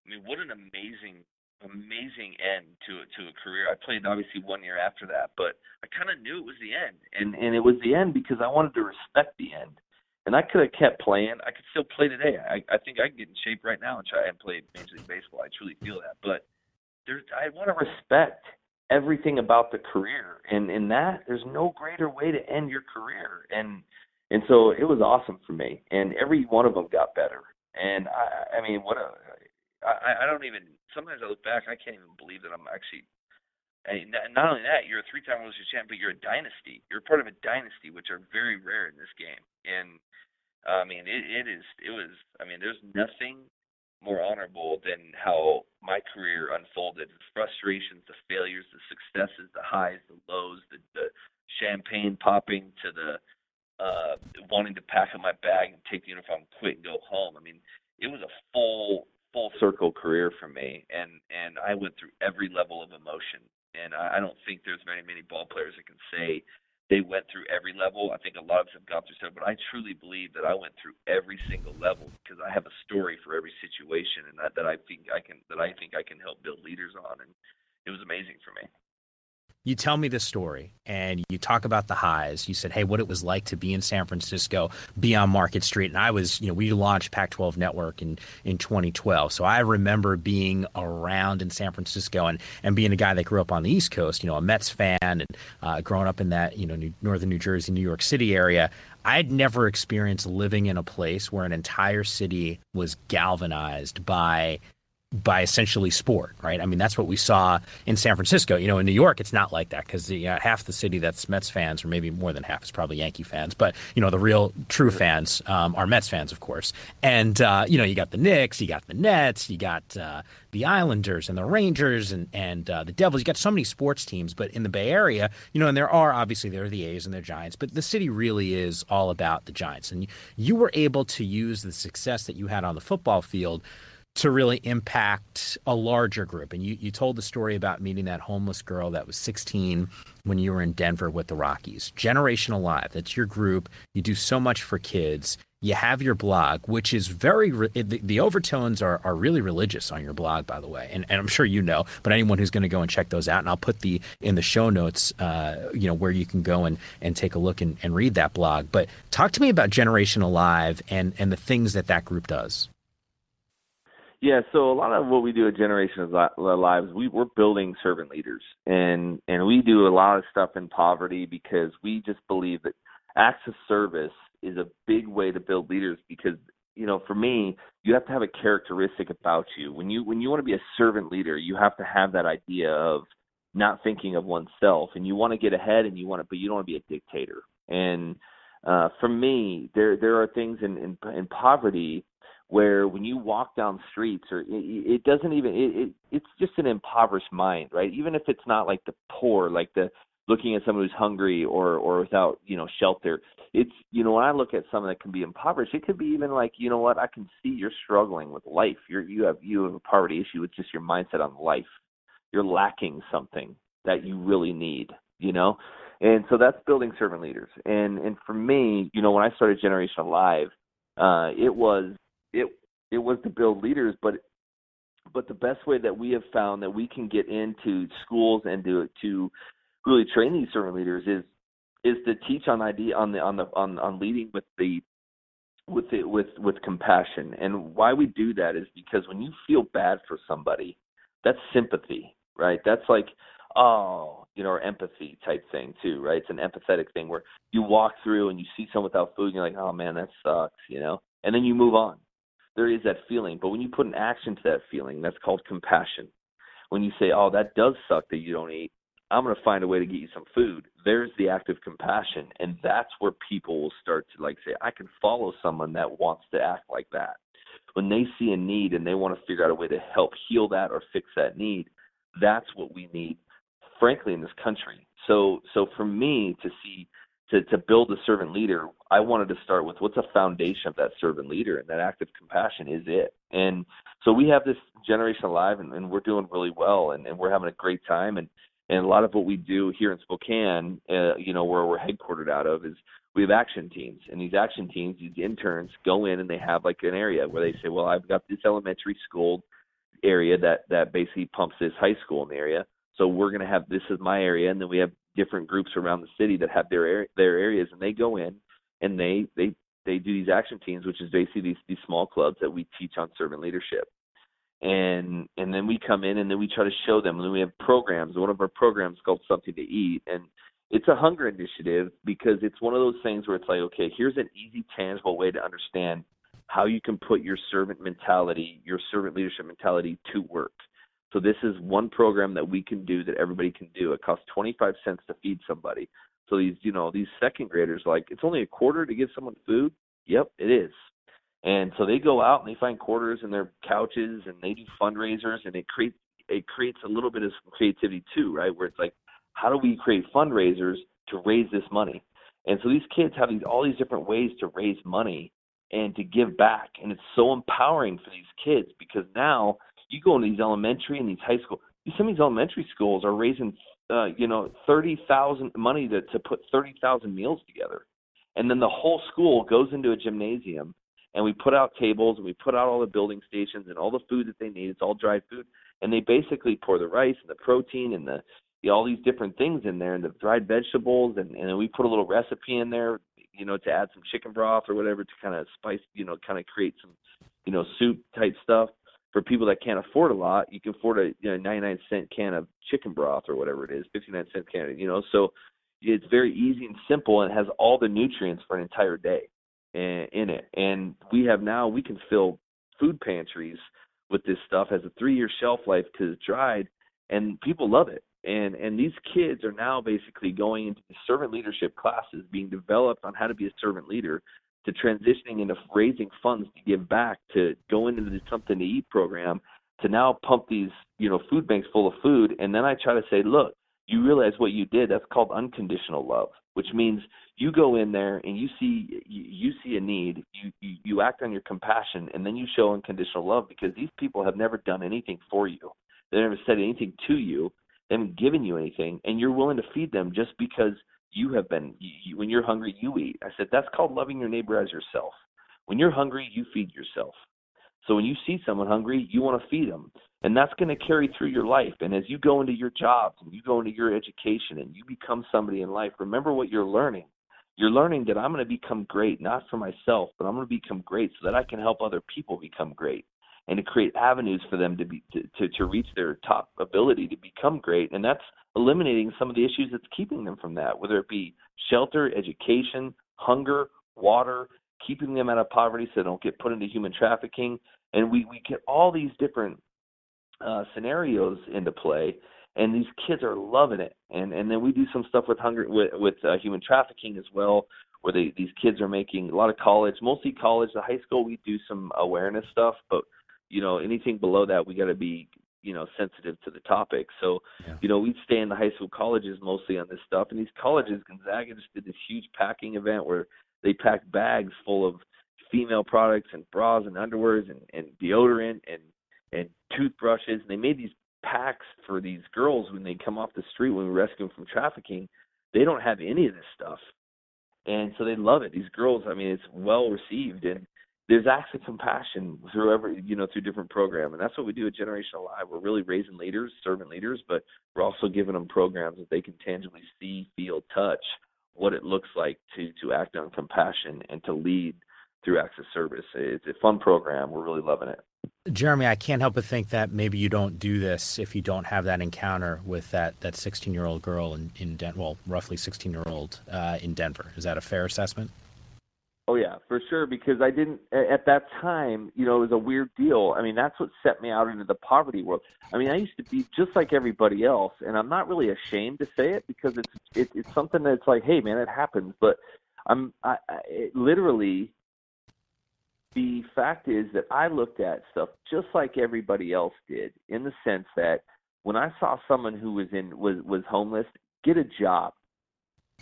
I mean, what an amazing, amazing end to to a career. I played obviously one year after that, but I kind of knew it was the end, and and it was the end because I wanted to respect the end. And I could have kept playing. I could still play today. I I think I can get in shape right now and try and play Major League Baseball. I truly feel that. But there's I want to respect everything about the career, and in that there's no greater way to end your career. And and so it was awesome for me, and every one of them got better. And I, I mean, what a, I, I don't even. Sometimes I look back, I can't even believe that I'm actually. I not only that, you're a three-time World Series champ, but you're a dynasty. You're part of a dynasty, which are very rare in this game. And I mean, it, it is. It was. I mean, there's nothing more honorable than how my career unfolded. The frustrations, the failures, the successes, the highs, the lows, the, the champagne popping to the uh, wanting to pack up my bag and take the uniform, quit, and go home. I mean, it was a full full circle career for me, and and I went through every level of emotion. And I, I don't think there's many many ball players that can say they went through every level. I think a lot of us have gone through some, but I truly believe that I went through every single level because I have a story for every situation, and that, that I think I can that I think I can help build leaders on, and it was amazing for me. You tell me this story and you talk about the highs. You said, hey, what it was like to be in San Francisco, be on Market Street. And I was, you know, we launched Pac 12 Network in, in 2012. So I remember being around in San Francisco and, and being a guy that grew up on the East Coast, you know, a Mets fan and uh, growing up in that, you know, New, northern New Jersey, New York City area. I'd never experienced living in a place where an entire city was galvanized by by essentially sport, right? I mean, that's what we saw in San Francisco. You know, in New York, it's not like that because uh, half the city that's Mets fans, or maybe more than half, is probably Yankee fans. But you know, the real true fans um, are Mets fans, of course. And uh, you know, you got the Knicks, you got the Nets, you got uh, the Islanders and the Rangers and and uh, the Devils. You got so many sports teams. But in the Bay Area, you know, and there are obviously there are the A's and the Giants, but the city really is all about the Giants. And you were able to use the success that you had on the football field to really impact a larger group. And you, you told the story about meeting that homeless girl that was 16 when you were in Denver with the Rockies. Generation Alive, that's your group. You do so much for kids. You have your blog, which is very, the, the overtones are, are really religious on your blog, by the way. And, and I'm sure you know, but anyone who's going to go and check those out, and I'll put the in the show notes, uh, you know, where you can go and, and take a look and, and read that blog. But talk to me about Generation Alive and, and the things that that group does. Yeah, so a lot of what we do at Generation Alive, we we're building servant leaders, and and we do a lot of stuff in poverty because we just believe that acts of service is a big way to build leaders. Because you know, for me, you have to have a characteristic about you. When you when you want to be a servant leader, you have to have that idea of not thinking of oneself, and you want to get ahead, and you want to, but you don't want to be a dictator. And uh, for me, there there are things in in, in poverty where when you walk down streets or it, it doesn't even it, it it's just an impoverished mind right? Even if it's not like the poor like the looking at someone who's hungry or or without you know shelter it's you know when i look at someone that can be impoverished it could be even like you know what i can see you're struggling with life. You're you have you have a poverty issue with just your mindset on life. You're lacking something that you really need you know? And so that's building servant leaders. And and for me you know when i started generation alive uh it was it it was to build leaders, but but the best way that we have found that we can get into schools and to to really train these servant leaders is is to teach on idea on the on the on on leading with the with it with with compassion. And why we do that is because when you feel bad for somebody that's sympathy right? That's like oh you know or empathy type thing too right? It's an empathetic thing where you walk through and you see someone without food and you're like oh man that sucks you know? And then you move on there is that feeling. But when you put an action to that feeling, that's called compassion. When you say, "Oh, that does suck that you don't eat," I'm going to find a way to get you some food. There's the act of compassion, and that's where people will start to like say, "I can follow someone that wants to act like that." When they see a need and they want to figure out a way to help heal that or fix that need, that's what we need, frankly, in this country. So, so for me to see to to build a servant leader, I wanted to start with what's a foundation of that servant leader, and that act of compassion is it. And so we have this generation alive, and, and we're doing really well, and, and we're having a great time. And and a lot of what we do here in Spokane, uh, you know, where we're headquartered out of, is we have action teams, and these action teams, these interns, go in and they have like an area where they say, well, I've got this elementary school area that that basically pumps this high school in the area. So we're going to have this is my area, and then we have different groups around the city that have their their areas, and they go in and they they they do these action teams, which is basically these these small clubs that we teach on servant leadership. And and then we come in and then we try to show them. And then we have programs. One of our programs called Something to Eat, and it's a hunger initiative because it's one of those things where it's like, okay, here's an easy, tangible way to understand how you can put your servant mentality, your servant leadership mentality to work. So this is one program that we can do that everybody can do. It costs 25 cents to feed somebody. So these, you know, these second graders like it's only a quarter to give someone food. Yep, it is. And so they go out and they find quarters in their couches and they do fundraisers and it creates it creates a little bit of creativity too, right? Where it's like, how do we create fundraisers to raise this money? And so these kids have these all these different ways to raise money and to give back. And it's so empowering for these kids because now you go into these elementary and these high school. Some of these elementary schools are raising, uh, you know, thirty thousand money to to put thirty thousand meals together, and then the whole school goes into a gymnasium, and we put out tables and we put out all the building stations and all the food that they need. It's all dry food, and they basically pour the rice and the protein and the all these different things in there and the dried vegetables and and we put a little recipe in there you know to add some chicken broth or whatever to kind of spice you know kind of create some you know soup type stuff for people that can't afford a lot you can afford a you know 99 cent can of chicken broth or whatever it is 59 cent can you know? So it's very easy and simple and has all the nutrients for an entire day in, in it. And we have now we can fill food pantries with this stuff has a three year shelf life because it's dried and people love it. And and these kids are now basically going into servant leadership classes being developed on how to be a servant leader to transitioning into raising funds to give back to go into the something to eat program to now pump these you know food banks full of food. And then i try to say look you realize what you did? That's called unconditional love which means you go in there and you see you, you see a need you, you you act on your compassion and then you show unconditional love because these people have never done anything for you. They never said anything to you. They haven't given you anything and you're willing to feed them just because you have been you, when you're hungry you eat. I said that's called loving your neighbor as yourself. When you're hungry you feed yourself. So when you see someone hungry you want to feed them and that's going to carry through your life. And as you go into your jobs and you go into your education and you become somebody in life remember what you're learning. You're learning that i'm going to become great not for myself but i'm going to become great so that i can help other people become great and to create avenues for them to be to, to, to reach their top ability to become great. And that's eliminating some of the issues that's keeping them from that whether it be shelter education hunger water keeping them out of poverty so they don't get put into human trafficking. And we we get all these different uh scenarios into play and these kids are loving it. And and then we do some stuff with hunger with with uh, human trafficking as well where they these kids are making a lot of college mostly college the high school we do some awareness stuff but you know anything below that we got to be you know sensitive to the topic. So Yeah. you know we'd stay in the high school colleges mostly on this stuff and these colleges gonzaga just did this huge packing event where they packed bags full of female products and bras and underwears and, and deodorant and and toothbrushes and they made these packs for these girls when they come off the street when we rescue them from trafficking. They don't have any of this stuff. And so they love it. These girls i mean it's well received and there's acts of compassion through every you know through different program and that's what we do at generation alive we're really raising leaders servant leaders but we're also giving them programs that they can tangibly see feel touch what it looks like to to act on compassion and to lead through acts of service it's a fun program we're really loving it Jeremy, I can't help but think that maybe you don't do this if you don't have that encounter with that that 16 year old girl in in Den- well, roughly 16 year old uh, in Denver. Is that a fair assessment? Oh yeah, for sure. Because I didn't at that time. You know, it was a weird deal. I mean, that's what set me out into the poverty world. I mean, I used to be just like everybody else, and I'm not really ashamed to say it because it's it, it's something that's like, hey man, it happens. But I'm I, I it literally. The fact is that I looked at stuff just like everybody else did, in the sense that when I saw someone who was in was was homeless, get a job.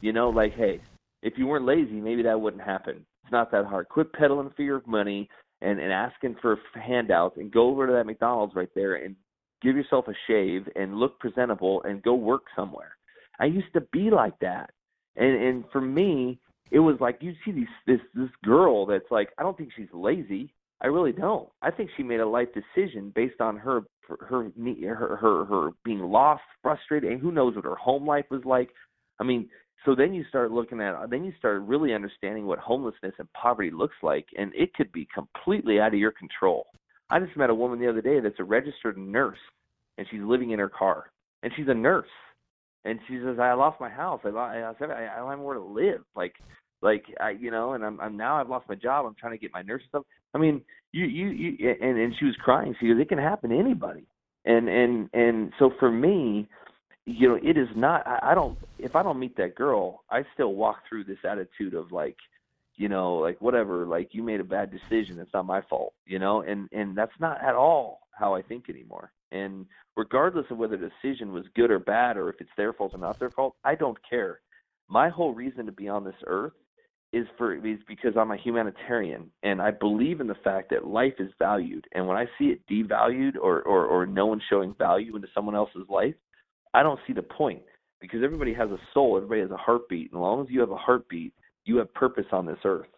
You know, like hey, if you weren't lazy, maybe that wouldn't happen. It's not that hard. Quit peddling fear of money and, and asking for handouts and go over to that McDonald's right there and give yourself a shave and look presentable and go work somewhere. I used to be like that. And and for me, it was like you see these this this girl that's like I don't think she's lazy. I really don't. I think she made a life decision based on her her her her, her being lost, frustrated, and who knows what her home life was like. I mean, so then you start looking at uh, then you start really understanding what homelessness and poverty looks like and it could be completely out of your control. I just met a woman the other day that's a registered nurse and she's living in her car and she's a nurse. And she says i lost my house. I lost, i said i, I don't have where to live. Like like i you know and i'm i'm now i've lost my job. I'm trying to get my nurse stuff. I mean you you you and and she was crying. She goes it can happen to anybody. And and and so for me you know, it is not. I, I don't. If I don't meet that girl, I still walk through this attitude of like, you know, like whatever. Like you made a bad decision. It's not my fault. You know, and and that's not at all how I think anymore. And regardless of whether the decision was good or bad, or if it's their fault or not their fault, I don't care. My whole reason to be on this earth is for is because I'm a humanitarian and I believe in the fact that life is valued. And when I see it devalued or or, or no one showing value into someone else's life, I don't see the point because everybody has a soul, everybody has a heartbeat. And as long as you have a heartbeat, you have purpose on this earth.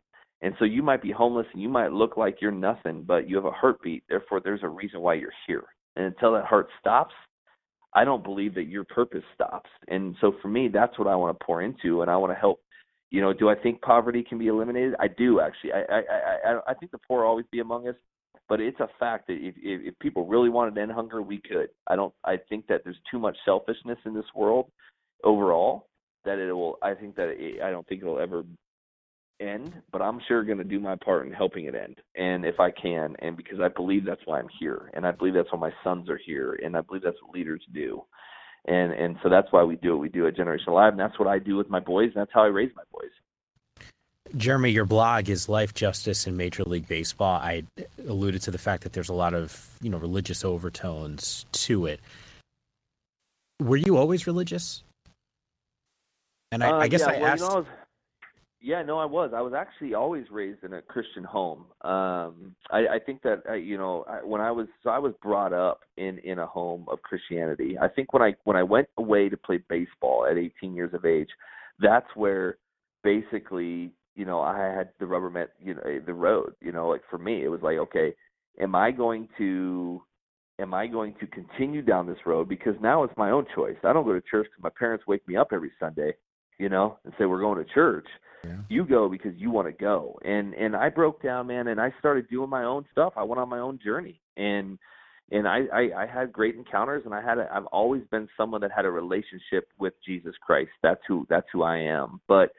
And so you might be homeless and you might look like you're nothing, but you have a heartbeat. Therefore, there's a reason why you're here. And until that heart stops, I don't believe that your purpose stops. And so for me, that's what I want to pour into, and I want to help. You know, do I think poverty can be eliminated? I do actually. I I I, I think the poor always be among us, but it's a fact that if, if if people really wanted to end hunger, we could. I don't. I think that there's too much selfishness in this world overall that it will. I think that it, I don't think it'll ever end, but I'm sure going to do my part in helping it end. And if I can, and because I believe that's why I'm here, and I believe that's why my sons are here, and I believe that's what leaders do. And and so that's why we do it. We do a Generation Alive, and that's what I do with my boys, and that's how I raise my boys. Jeremy, your blog is Life Justice in Major League Baseball. I alluded to the fact that there's a lot of you know religious overtones to it. Were you always religious? And I, Uh, I guess yeah, I well, asked. You know, I was, yeah, no, I was. I was actually always raised in a Christian home. Um, I, I think that you know I, when I was so I was brought up in in a home of Christianity. I think when I when I went away to play baseball at 18 years of age, that's where basically you know I had the rubber met you know the road. You know, like for me, it was like okay, am I going to am I going to continue down this road because now it's my own choice. I don't go to church because my parents wake me up every Sunday, you know, and say we're going to church. Yeah. You go because you want to go. And and I broke down, man, and I started doing my own stuff. I went on my own journey. And and I, I, I had great encounters and I had a, I've always been someone that had a relationship with Jesus Christ. That's who that's who I am. But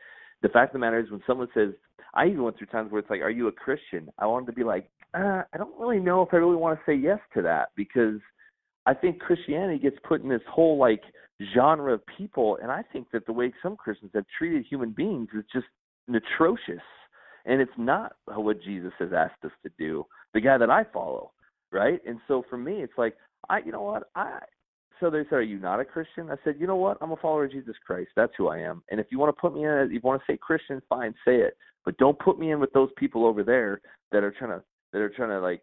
the fact of the matter is when someone says I even went through times where it's like, Are you a Christian? I wanted to be like, uh, I don't really know if I really want to say yes to that because I think Christianity gets put in this whole like genre of people, and I think that the way some Christians have treated human beings is just atrocious, and it's not what Jesus has asked us to do. The guy that I follow, right? And so for me, it's like I, you know what, I. So they said, "Are you not a Christian?" I said, "You know what? I'm a follower of Jesus Christ. That's who I am. And if you want to put me in, if you want to say Christian, fine, say it. But don't put me in with those people over there that are trying to that are trying to like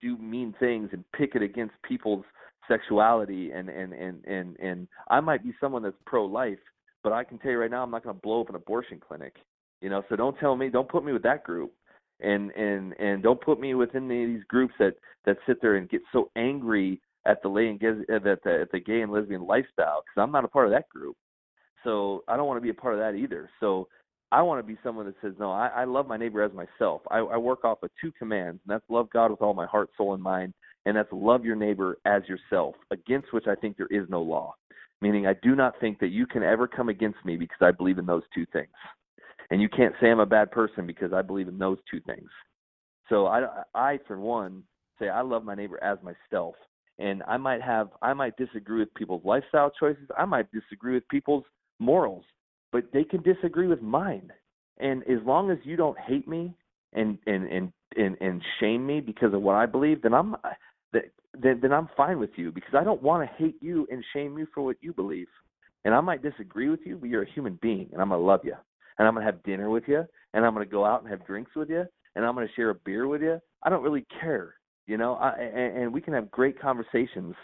do mean things and pick it against people's sexuality and and and and and I might be someone that's pro life, but I can tell you right now I'm not going to blow up an abortion clinic. You know, so don't tell me, don't put me with that group. And and and don't put me within these groups that that sit there and get so angry at the lay and at the at the gay and lesbian lifestyle because I'm not a part of that group. So I don't want to be a part of that either. So I want to be someone that says, no, I, I love my neighbor as myself. I, I work off of two commands, and that's love God with all my heart, soul, and mind, and that's love your neighbor as yourself, against which I think there is no law. Meaning, I do not think that you can ever come against me because I believe in those two things. And you can't say I'm a bad person because I believe in those two things. So I, I for one, say I love my neighbor as myself. And I might have, I might disagree with people's lifestyle choices. I might disagree with people's morals but they can disagree with mine. And as long as you don't hate me and and and and, and shame me because of what I believe, then I'm then then I'm fine with you because I don't want to hate you and shame you for what you believe. And I might disagree with you, but you're a human being, and I'm gonna love you, and I'm gonna have dinner with you, and I'm gonna go out and have drinks with you, and I'm gonna share a beer with you. I don't really care, you know. I, and, and we can have great conversations,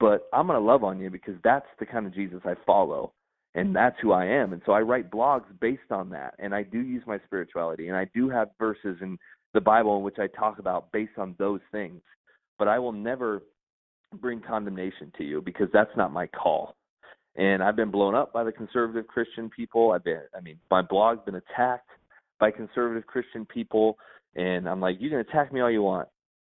but I'm gonna love on you because that's the kind of Jesus I follow and that's who I am. And so I write blogs based on that, and I do use my spirituality, and I do have verses in the Bible in which I talk about based on those things. But I will never bring condemnation to you because that's not my call. And I've been blown up by the conservative Christian people. I've been, I mean, my blog's been attacked by conservative Christian people, and I'm like, you can attack me all you want,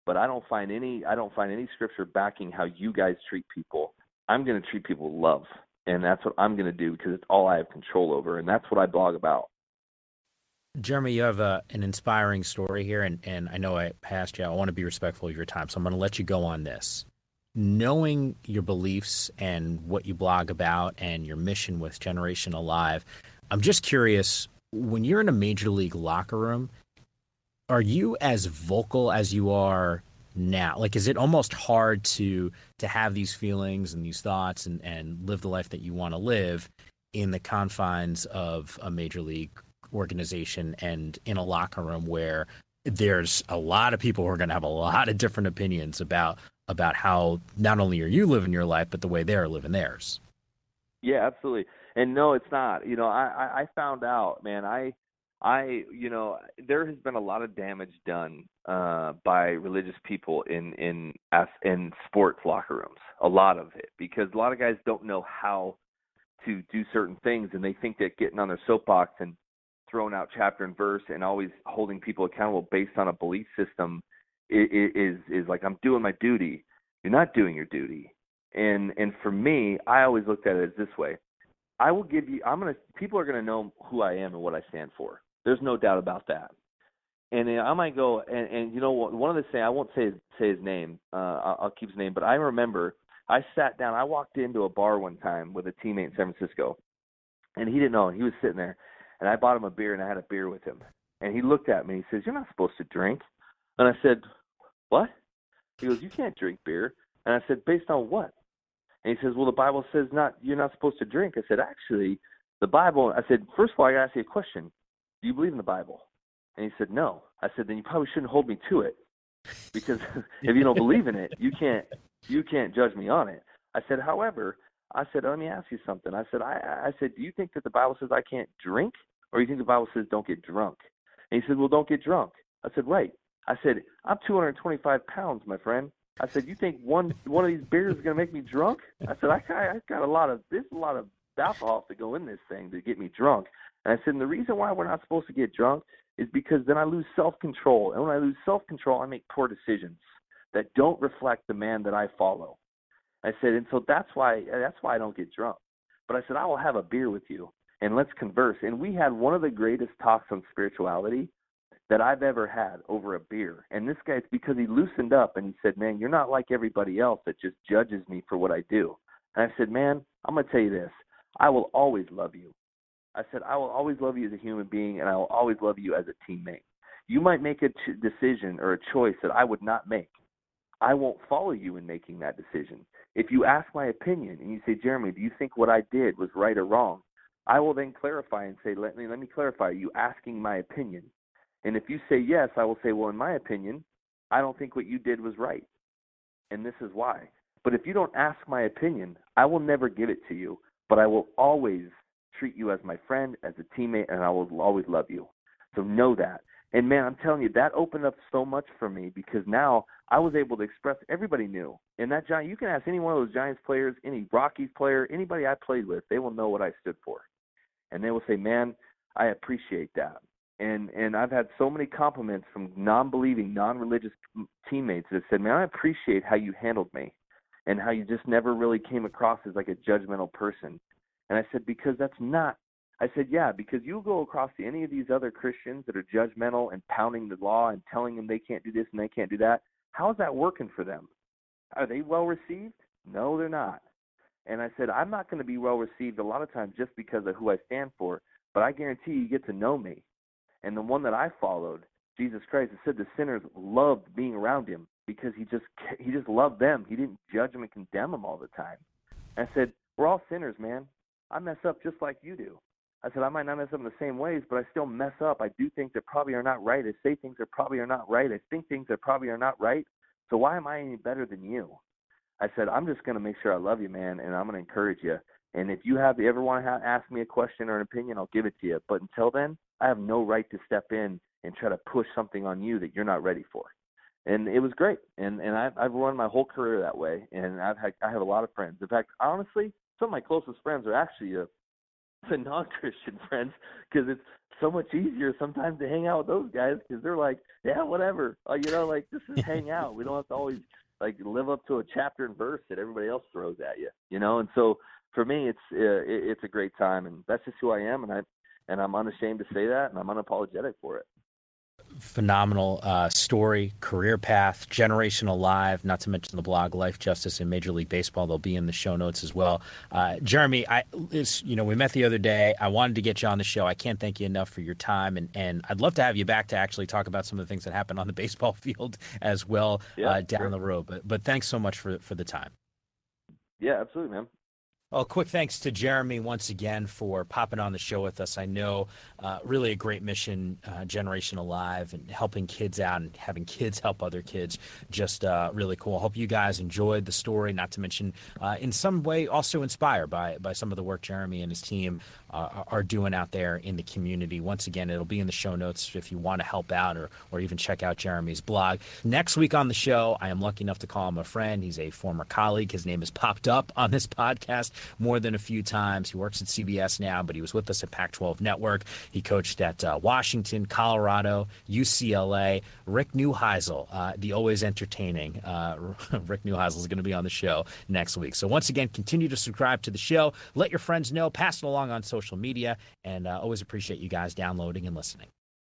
but I don't find any, I don't find any scripture backing how you guys treat people. I'm going to treat people with love and that's what I'm going to do because it's all I have control over, and that's what I blog about. Jeremy, you have a, an inspiring story here, and, and I know I passed you. I want to be respectful of your time, so I'm going to let you go on this. Knowing your beliefs and what you blog about and your mission with Generation Alive, I'm just curious when you're in a major league locker room, are you as vocal as you are now? Like, is it almost hard to to have these feelings and these thoughts and and live the life that you want to live in the confines of a major league organization and in a locker room where there's a lot of people who are going to have a lot of different opinions about about how not only are you living your life but the way they're living theirs. Yeah, absolutely. And no, it's not. You know, I I, found out, man. I I, you know, there has been a lot of damage done uh, by religious people in in in sports locker rooms. A lot of it because a lot of guys don't know how to do certain things, and they think that getting on their soapbox and throwing out chapter and verse and always holding people accountable based on a belief system is is, is like I'm doing my duty. You're not doing your duty. And and for me, I always looked at it as this way. I will give you. I'm gonna. People are gonna know who I am and what I stand for. There's no doubt about that. And I might go and, and you know what? one of the things I won't say say his name. Uh, I'll, I'll keep his name, but I remember I sat down. I walked into a bar one time with a teammate in San Francisco, and he didn't know. He was sitting there, and I bought him a beer, and I had a beer with him. And he looked at me. He says, "You're not supposed to drink." And I said, "What?" He goes, "You can't drink beer." And I said, "Based on what?" And he says, "Well, the Bible says not. You're not supposed to drink." I said, "Actually, the Bible." I said, first of all, I got to ask you a question do you believe in the Bible? And he said, no. I said, then you probably shouldn't hold me to it because if you don't believe in it, you can't you can't judge me on it. I said, however, I said, let me ask you something. I said, I I said, do you think that the Bible says I can't drink, or you think the Bible says don't get drunk? And he said, well, don't get drunk. I said, right. I said, I'm 225 pounds, my friend. I said, you think one one of these beers is gonna make me drunk? I said, I I got a lot of there's a lot of alcohol to go in this thing to get me drunk. And I said, and the reason why we're not supposed to get drunk is because then I lose self control. And when I lose self control, I make poor decisions that don't reflect the man that I follow. I said, and so that's why that's why I don't get drunk. But I said, I will have a beer with you and let's converse. And we had one of the greatest talks on spirituality that I've ever had over a beer. And this guy, it's because he loosened up and he said, Man, you're not like everybody else that just judges me for what I do. And I said, Man, I'm going to tell you this I will always love you. I said, I will always love you as a human being, and I will always love you as a teammate. You might make a ch- decision or a choice that I would not make. I won't follow you in making that decision. If you ask my opinion and you say, Jeremy, do you think what I did was right or wrong? I will then clarify and say, let me let me clarify. Are you asking my opinion? And if you say yes, I will say, well, in my opinion, I don't think what you did was right, and this is why. But if you don't ask my opinion, I will never give it to you. But I will always treat you as my friend, as a teammate, and I will always love you. So know that. And man, I'm telling you, that opened up so much for me because now I was able to express. Everybody knew, and that giant. You can ask any one of those Giants players, any Rockies player, anybody I played with, they will know what I stood for, and they will say, "Man, I appreciate that." And and I've had so many compliments from non-believing, non-religious teammates that said, "Man, I appreciate how you handled me, and how you just never really came across as like a judgmental person." And I said, because that's not. I said, yeah, because you go across to any of these other Christians that are judgmental and pounding the law and telling them they can't do this and they can't do that. How is that working for them? Are they well received? No, they're not. And I said, I'm not going to be well received a lot of times just because of who I stand for, but I guarantee you, you get to know me. And the one that I followed, Jesus Christ, it said the sinners loved being around him because he just he just loved them. He didn't judge them and condemn them all the time. I said, we're all sinners, man. I mess up just like you do. I said I might not mess up in the same ways, but I still mess up. I do things that probably are not right. I say things that probably are not right. I think things that probably are not right. So why am I any better than you? I said I'm just going to make sure I love you, man, and I'm going to encourage you. And if you have ever want to have, ask me a question or an opinion, I'll give it to you. But until then, I have no right to step in and try to push something on you that you're not ready for. And it was great. And and I've I've run my whole career that way. And I've had I have a lot of friends. In fact, honestly, some of my closest friends are actually uh, the non-Christian friends because it's so much easier sometimes to hang out with those guys because they're like, yeah, whatever, uh, you know, like this is hang out. We don't have to always like live up to a chapter and verse that everybody else throws at you, you know. And so for me, it's uh, it, it's a great time, and that's just who I am, and I and I'm unashamed to say that, and I'm unapologetic for it phenomenal uh, story, career path, Generation Alive, not to mention the blog Life Justice and Major League Baseball. They'll be in the show notes as well. Uh, Jeremy, I, you know, we met the other day. I wanted to get you on the show. I can't thank you enough for your time, and, and I'd love to have you back to actually talk about some of the things that happened on the baseball field as well yeah, uh, down sure. the road. But but thanks so much for for the time. Yeah, absolutely, man. Well, quick thanks to Jeremy once again for popping on the show with us. I know uh, really a great mission, uh, Generation Alive, and helping kids out and having kids help other kids. Just uh, really cool. Hope you guys enjoyed the story. Not to mention, uh, in some way, also inspired by by some of the work Jeremy and his team uh, are doing out there in the community. Once again, it'll be in the show notes if you want to help out or, or even check out Jeremy's blog. Next week on the show, I am lucky enough to call him a friend. He's a former colleague. His name has popped up on this podcast more than a few times. He works at CBS now, but he was with us at Pac 12 Network. He coached at uh, Washington, Colorado, UCLA. Rick Neuheisel, uh, the always entertaining uh, Rick Neuheisel, is going to be on the show next week. So, once again, continue to subscribe to the show. Let your friends know, pass it along on social media, and uh, always appreciate you guys downloading and listening.